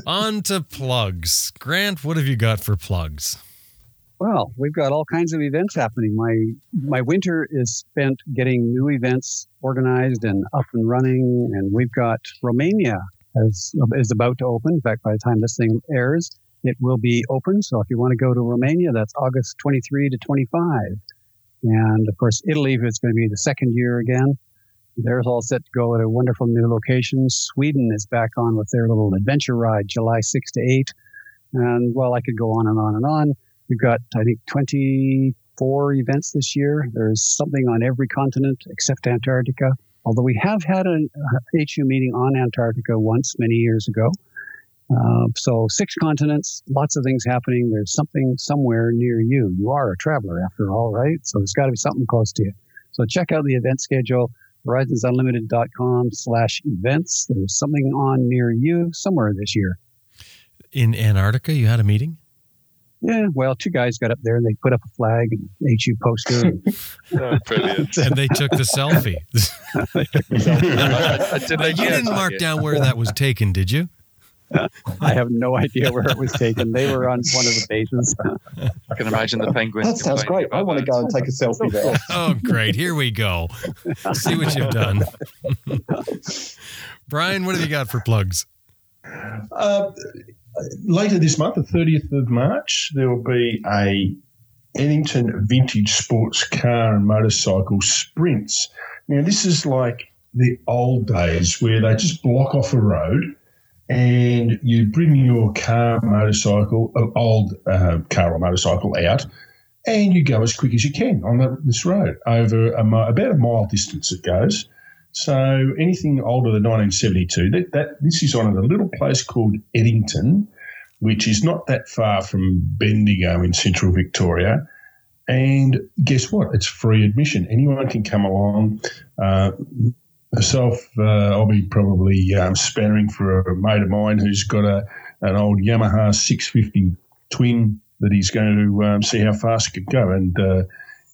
A: On to plugs. Grant, what have you got for plugs?
B: Well, we've got all kinds of events happening. My my winter is spent getting new events organized and up and running, and we've got Romania as is about to open. In fact, by the time this thing airs, it will be open. So if you want to go to Romania, that's August 23 to 25. And of course, Italy is going to be the second year again. They're all set to go at a wonderful new location. Sweden is back on with their little adventure ride, July 6 to 8. And well, I could go on and on and on. We've got, I think, 24 events this year. There's something on every continent except Antarctica. Although we have had an uh, HU meeting on Antarctica once many years ago. Uh, so six continents, lots of things happening. There's something somewhere near you. You are a traveler after all, right? So there's got to be something close to you. So check out the event schedule, horizonsunlimited.com slash events. There's something on near you somewhere this year.
A: In Antarctica, you had a meeting?
B: Yeah, well, two guys got up there and they put up a flag and HU poster. And
D: Oh, brilliant.
A: And they took the selfie.
D: I- I did
A: But you didn't
D: it?
A: mark down where that was taken, did you?
B: I have no idea where it was taken. They were on one of the bases.
D: I can imagine the penguins.
C: That sounds great. I want to go and take a selfie there.
A: Oh, great. Here we go. See what you've done. Brian, what have you got for plugs?
F: Uh, later this month, the 30th of March, there will be a Eddington Vintage Sports Car and Motorcycle Sprints. Now, this is like the old days where they just block off a road and you bring your car, motorcycle, uh, old uh, car or motorcycle out, and you go as quick as you can on the, this road over a, about a mile distance. It goes. So anything older than 1972, that, that this is on a little place called Eddington, which is not that far from Bendigo in central Victoria. And guess what? It's free admission. Anyone can come along. Uh, myself, uh, I'll be probably um, sparring for a mate of mine who's got a an old Yamaha 650 twin that he's going to um, see how fast it can go. And uh,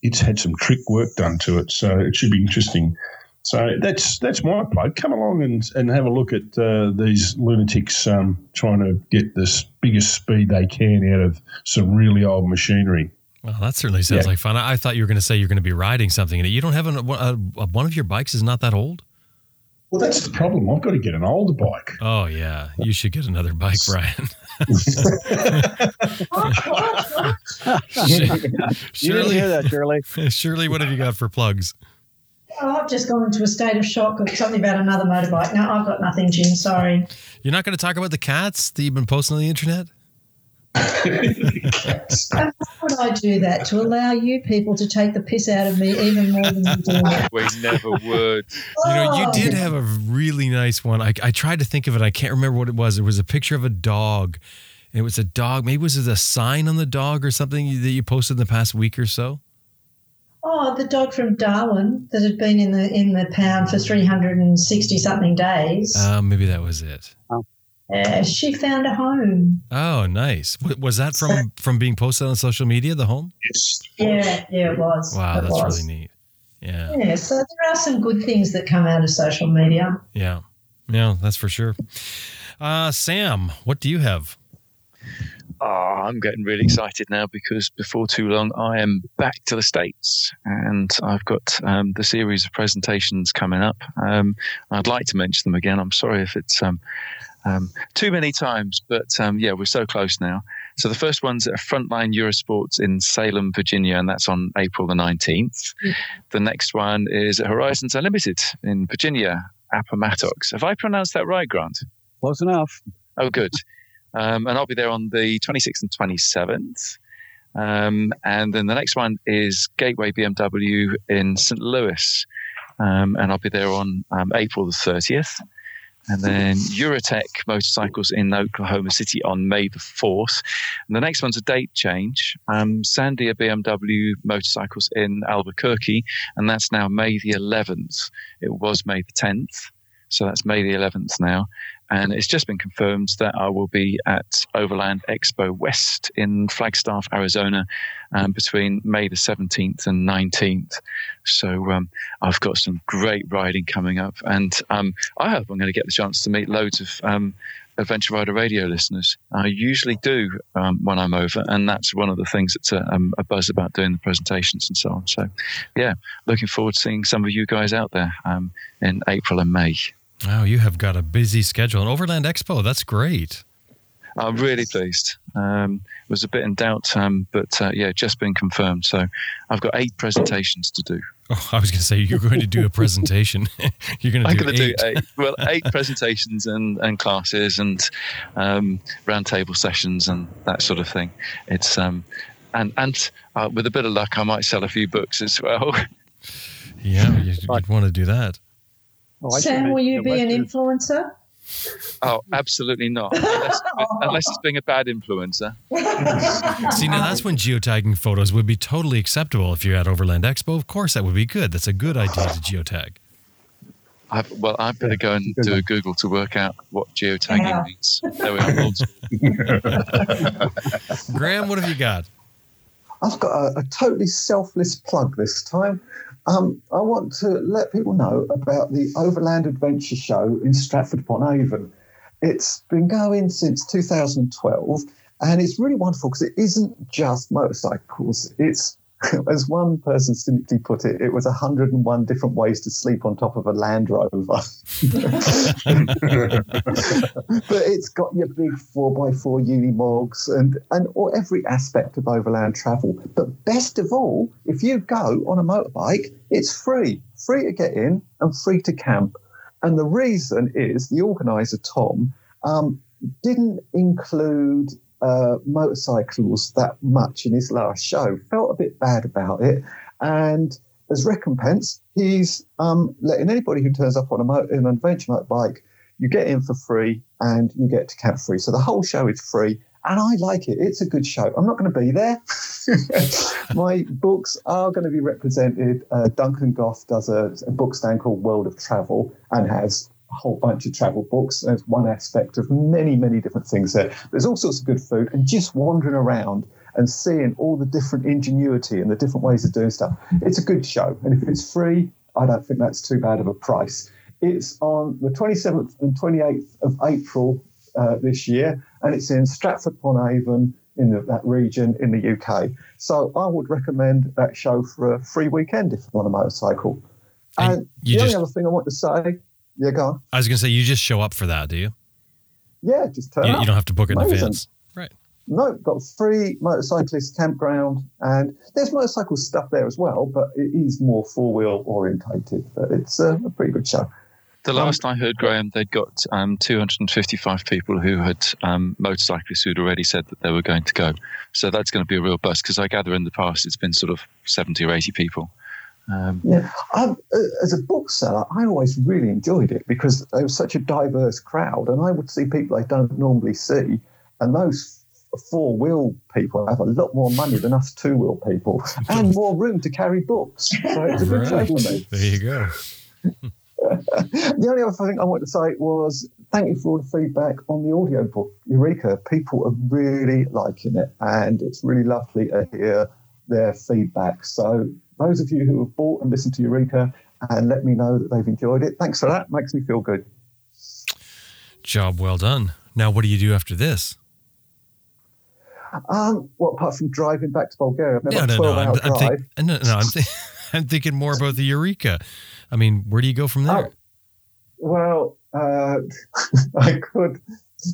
F: it's had some trick work done to it, so it should be interesting. So that's that's my plug. Come along and, and have a look at uh, these lunatics um, trying to get the biggest speed they can out of some really old machinery.
A: Well, that certainly sounds
F: Yeah.
A: like fun. I I thought you were going to say you're going to be riding something in it. You don't have an, a, a, one of your bikes is not that old.
F: Well, that's the problem. I've got to get an older bike.
A: Oh yeah, you should get another bike, Brian.
B: You didn't
A: Surely,
B: hear that, Shirley.
A: Shirley, what have you got for plugs?
E: Oh, I've just gone into a state of shock of something about another motorbike. No, I've got nothing, Jim. Sorry.
A: You're not going to talk about the cats that you've been posting on the internet?
E: Why would I do that to allow you people to take the piss out of me even more than you do?
D: We never would.
A: You know, you
E: Oh.
A: did have a really nice one. I, I tried to think of it. I can't remember what it was. It was a picture of a dog. It was a dog. Maybe was it a sign on the dog or something that you posted in the past week or so?
E: Oh, the dog from Darwin that had been in the in the pound for three hundred and sixty something days.
A: Uh, maybe that was it.
E: Uh, she found a home.
A: Oh, nice. W- Was that from from being posted on social media? The home?
F: Yes.
E: Yeah, yeah, it was.
A: Wow,
E: It
A: that's
E: was.
A: really neat. Yeah,
E: Yeah, so there are some good things that come out of social media.
A: yeah, yeah. That's for sure. Uh, Sam, what do you have?
D: Oh, I'm getting really excited now because before too long I am back to the States and I've got um, the series of presentations coming up. Um, I'd like to mention them again. I'm sorry if it's um, um, too many times, but um, yeah, we're so close now. So the first one's at Frontline Eurosports in Salem, Virginia, and that's on April the 19th. The next one is at Horizons Unlimited in Virginia, Appomattox. Have I pronounced that right, Grant?
B: Close enough.
D: Oh, good. Um, and I'll be there on the 26th and 27th. Um, and then the next one is Gateway BMW in St. Louis. um, and I'll be there on um, April the 30th. And then Eurotek Motorcycles in Oklahoma City on May the 4th. And the next one's a date change. Um, Sandia BMW Motorcycles in Albuquerque, and that's now May the 11th. It was May the 10th. So that's May the 11th now. And it's just been confirmed that I will be at Overland Expo West in Flagstaff, Arizona, um, between May the 17th and 19th. So um, I've got some great riding coming up. And um, I hope I'm going to get the chance to meet loads of um, Adventure Rider Radio listeners. I usually do um, when I'm over, and that's one of the things that's a, um, a, buzz about doing the presentations and so on. So, yeah, looking forward to seeing some of you guys out there um, in April and May.
A: Wow, you have got a busy schedule. And Overland Expo, that's great.
D: I'm really pleased. Um, was a bit in doubt, um, but uh, yeah, just been confirmed. So I've got eight presentations to do.
A: Oh, I was going to say you're going to do a presentation. you're going to do,
D: I'm going to do eight. Well, eight presentations and, and classes and um, roundtable sessions and that sort of thing. It's um, and and uh, with a bit of luck, I might sell a few books as well.
A: Yeah, you'd, you'd want to do that.
E: Oh, Sam, will you be an influencer?
D: Oh, absolutely not. Unless, unless, it's being a bad influencer.
A: See, now that's when geotagging photos would be totally acceptable if you're at Overland Expo. Of course, that would be good. That's a good idea to geotag.
D: I've, well, I better go and do a Google to work out what geotagging yeah. means. There we
A: are. Graham, what have you got?
C: I've got a, a totally selfless plug this time. Um, I want to let people know about the Overland Adventure Show in Stratford upon Avon. It's been going since 2012, and it's really wonderful because it isn't just motorcycles. It's as one person cynically put it, it was 101 different ways to sleep on top of a Land Rover. but it's got your big 4x4 unimogs and, and all, every aspect of overland travel. But best of all, if you go on a motorbike, it's free. Free to get in and free to camp. And the reason is the organizer, Tom, um, didn't include uh, motorcycles that much in his last show. Felt a bit bad about it, and as recompense, he's um, letting anybody who turns up on a motor, an adventure motorbike, you get in for free and you get to camp free. So the whole show is free, and I like it. It's a good show. I'm not going to be there. My books are going to be represented. Uh, Duncan Goff does a, a book stand called World of Travel and has a whole bunch of travel books. There's one aspect of many, many different things there. There's all sorts of good food, and just wandering around and seeing all the different ingenuity and the different ways of doing stuff. It's a good show, and if it's free, I don't think that's too bad of a price. It's on the 27th and 28th of April uh, this year, and it's in Stratford upon Avon in the, that region in the UK. So I would recommend that show for a free weekend if you're on a motorcycle. And, and the just, only other thing I want to say yeah, go on.
A: I was going to say, you just show up for that, do you?
C: Yeah, just turn
A: you,
C: up.
A: You don't have to book it Amazing. in advance. Right.
C: No, got free motorcyclist campground, and there's motorcycle stuff there as well, but it is more four wheel orientated. But it's a, a pretty good show.
D: The last I heard, Graham, they'd got um, 255 people who had um, motorcyclists who'd already said that they were going to go. So that's going to be a real bust because I gather in the past it's been sort of 70 or 80 people.
C: Um, yeah, uh, as a bookseller, I always really enjoyed it because there was such a diverse crowd, and I would see people I don't normally see, and those four wheel people have a lot more money than us two wheel people, and more room to carry books. So it's a good right. for me.
A: There you go.
C: the only other thing I want to say was thank you for all the feedback on the audio book, Eureka. People are really liking it, and it's really lovely to hear their feedback. So those of you who have bought and listened to Eureka and let me know that they've enjoyed it, thanks for that. Makes me feel good.
A: Job well done. Now, what do you do after this?
C: Um, well, apart from driving back to Bulgaria, no, no, no. I'm, I'm think,
A: no, no, I'm, th- I'm thinking more about the Eureka. I mean, where do you go from there? Oh,
C: well, uh, I could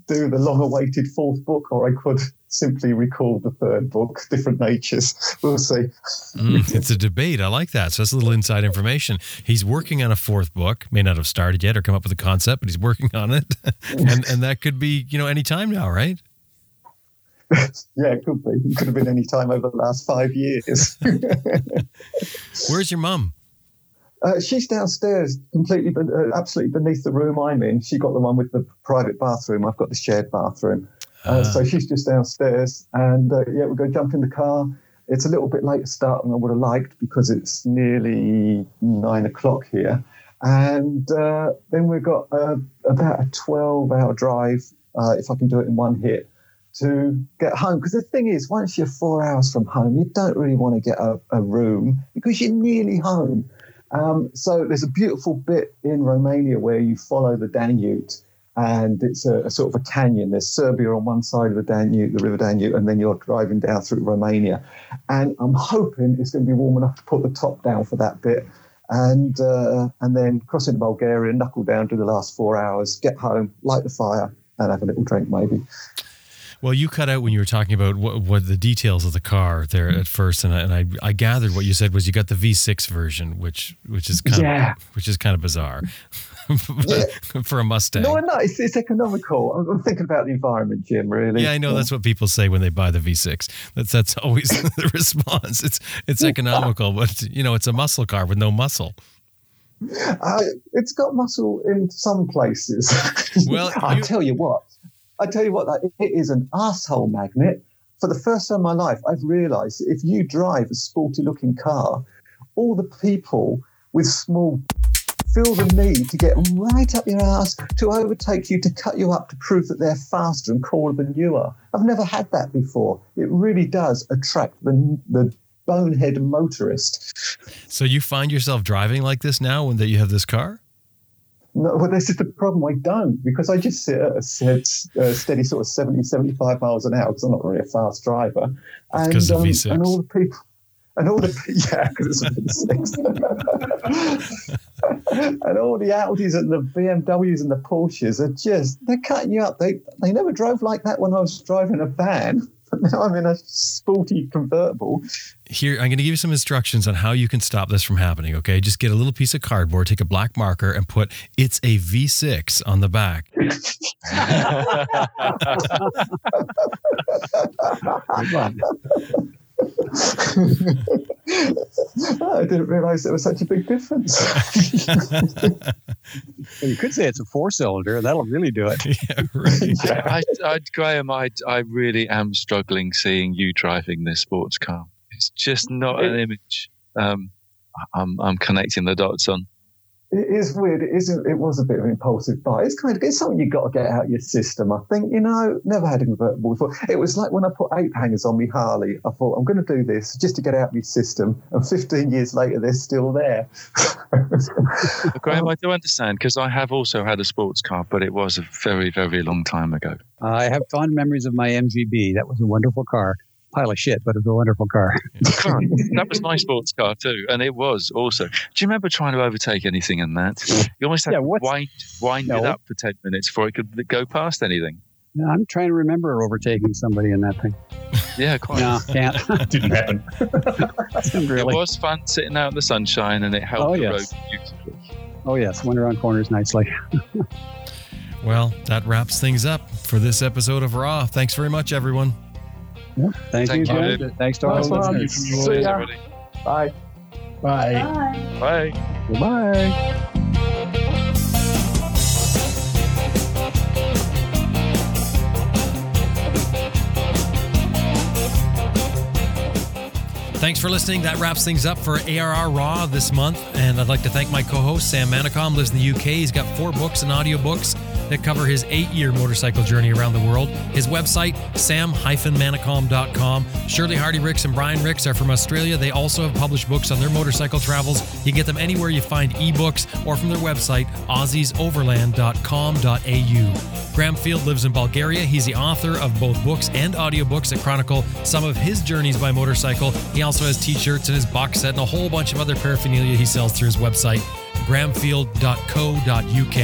C: do the long-awaited fourth book, or I could simply recall the third book, Different Natures. We'll see.
A: mm, it's a debate. I like that. So that's a little inside information. He's working on a fourth book. May not have started yet or come up with a concept, but he's working on it, and and that could be you know any time now, right?
C: yeah, it could be. It could have been any time over the last five years.
A: Where's your mum?
C: Uh, she's downstairs, completely, uh, absolutely beneath the room I'm in. She got the one with the private bathroom. I've got the shared bathroom. Uh, so ah. she's just downstairs, and uh, yeah, we're going to jump in the car. It's a little bit later to start than I would have liked because it's nearly nine o'clock here, and uh, then we've got uh, about a twelve-hour drive uh, if I can do it in one hit to get home. Because the thing is, once you're four hours from home, you don't really want to get a, a room because you're nearly home. Um, so there's a beautiful bit in Romania where you follow the Danube and it's a, a, sort of a canyon. There's Serbia on one side of the Danube, the River Danube, and then you're driving down through Romania. And I'm hoping it's going to be warm enough to put the top down for that bit, and uh, and then crossing Bulgaria, knuckle down to the last four hours, get home, light the fire, and have a little drink maybe.
A: Well, you cut out when you were talking about what, what the details of the car there at first, and I, and I, I gathered what you said was you got the V6 version, which which is kind yeah. of which is kind of bizarre for a Mustang.
C: No, no, it's, it's economical. I'm, I'm, thinking about the environment, Jim. Really.
A: Yeah, I know that's what people say when they buy the V6. That's that's always the response. It's it's economical, but you know, it's a muscle car with no muscle.
C: Uh, it's got muscle in some places. Well, I tell you what, I tell you what, it is an asshole magnet. For the first time in my life, I've realised if you drive a sporty-looking car, all the people with small feel the need to get right up your ass to overtake you to cut you up to prove that they're faster and cooler than you are. I've never had that before. It really does attract the, the bonehead motorist.
A: So you find yourself driving like this now when that you have this car?
C: No, well, this is the problem. I don't because I just sit at a, a steady sort of 70, 75 miles an hour because I'm not really a fast driver.
A: And, um,
C: and all the people, and all the yeah, because it's a V6. and all the Audis and the BMWs and the Porsches are just they're cutting you up. They they never drove like that when I was driving a van. Now I'm in a sporty convertible.
A: Here, I'm going to give you some instructions on how you can stop this from happening. Okay, just get a little piece of cardboard, take a black marker, and put "It's a V6" on the back.
C: I didn't realize there was such a big difference.
B: you could say it's a four cylinder, that'll really do it.
A: Yeah, right.
D: I, I, Graham, I, I really am struggling seeing you driving this sports car. It's just not an image um, I'm, I'm connecting the dots on
C: it is weird. It is. It was a bit of an impulsive buy. It's kind of it's something you've got to get out of your system. I think you know. Never had a convertible before. It was like when I put ape hangers on me Harley. I thought I'm going to do this just to get out of my system. And 15 years later, they're still there.
D: Graham, I do understand because I have also had a sports car, but it was a very, very long time ago.
B: I have fond memories of my MGB. That was a wonderful car pile of shit, but it's a wonderful car.
D: that was my sports car too, and it was also. Do you remember trying to overtake anything in that? You almost had yeah, to wind, wind no. it up for 10 minutes before it could go past anything.
B: No, I'm trying to remember overtaking somebody in that thing.
D: Yeah, quite.
B: No, can't.
F: Didn't happen.
D: really. It was fun sitting out in the sunshine, and it helped oh, the yes. road beautifully.
B: Oh yes, went around corners nicely.
A: well, that wraps things up for this episode of Raw. Thanks very much, everyone.
B: Yeah. Thank, Thank you, you. Thanks to all listeners.
C: See ya. Bye.
F: Bye.
D: Bye. Bye.
B: Goodbye.
A: Thanks for listening. That wraps things up for ARR Raw this month. And I'd like to thank my co host, Sam Manicom, lives in the UK. He's got four books and audiobooks that cover his eight year motorcycle journey around the world. His website, sam-manicom.com. Shirley Hardy Rix and Brian Rix are from Australia. They also have published books on their motorcycle travels. You can get them anywhere you find ebooks or from their website, aussiesoverland.com.au. Graham Field lives in Bulgaria. He's the author of both books and audiobooks that chronicle some of his journeys by motorcycle. He also has t shirts and his box set and a whole bunch of other paraphernalia he sells through his website grahamfield.co.uk.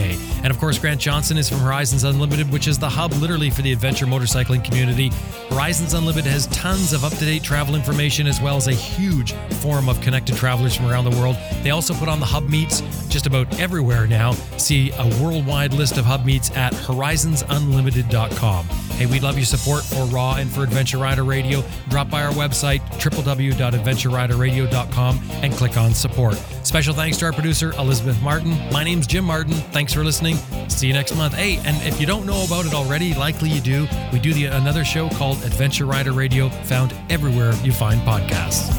A: And of course, Grant Johnson is from Horizons Unlimited, which is the hub literally for the adventure motorcycling community. Horizons Unlimited has tons of up to date travel information as well as a huge forum of connected travelers from around the world. They also put on the hub meets just about everywhere now. See a worldwide list of hub meets at horizonsunlimited.com. Hey, we'd love your support for Raw and for Adventure Rider Radio. Drop by our website, www.adventureriderradio.com, and click on support. Special thanks to our producer, Elizabeth Martin. My name's Jim Martin. Thanks for listening. See you next month. Hey, and if you don't know about it already, likely you do, we do the, another show called Adventure Rider Radio, found everywhere you find podcasts.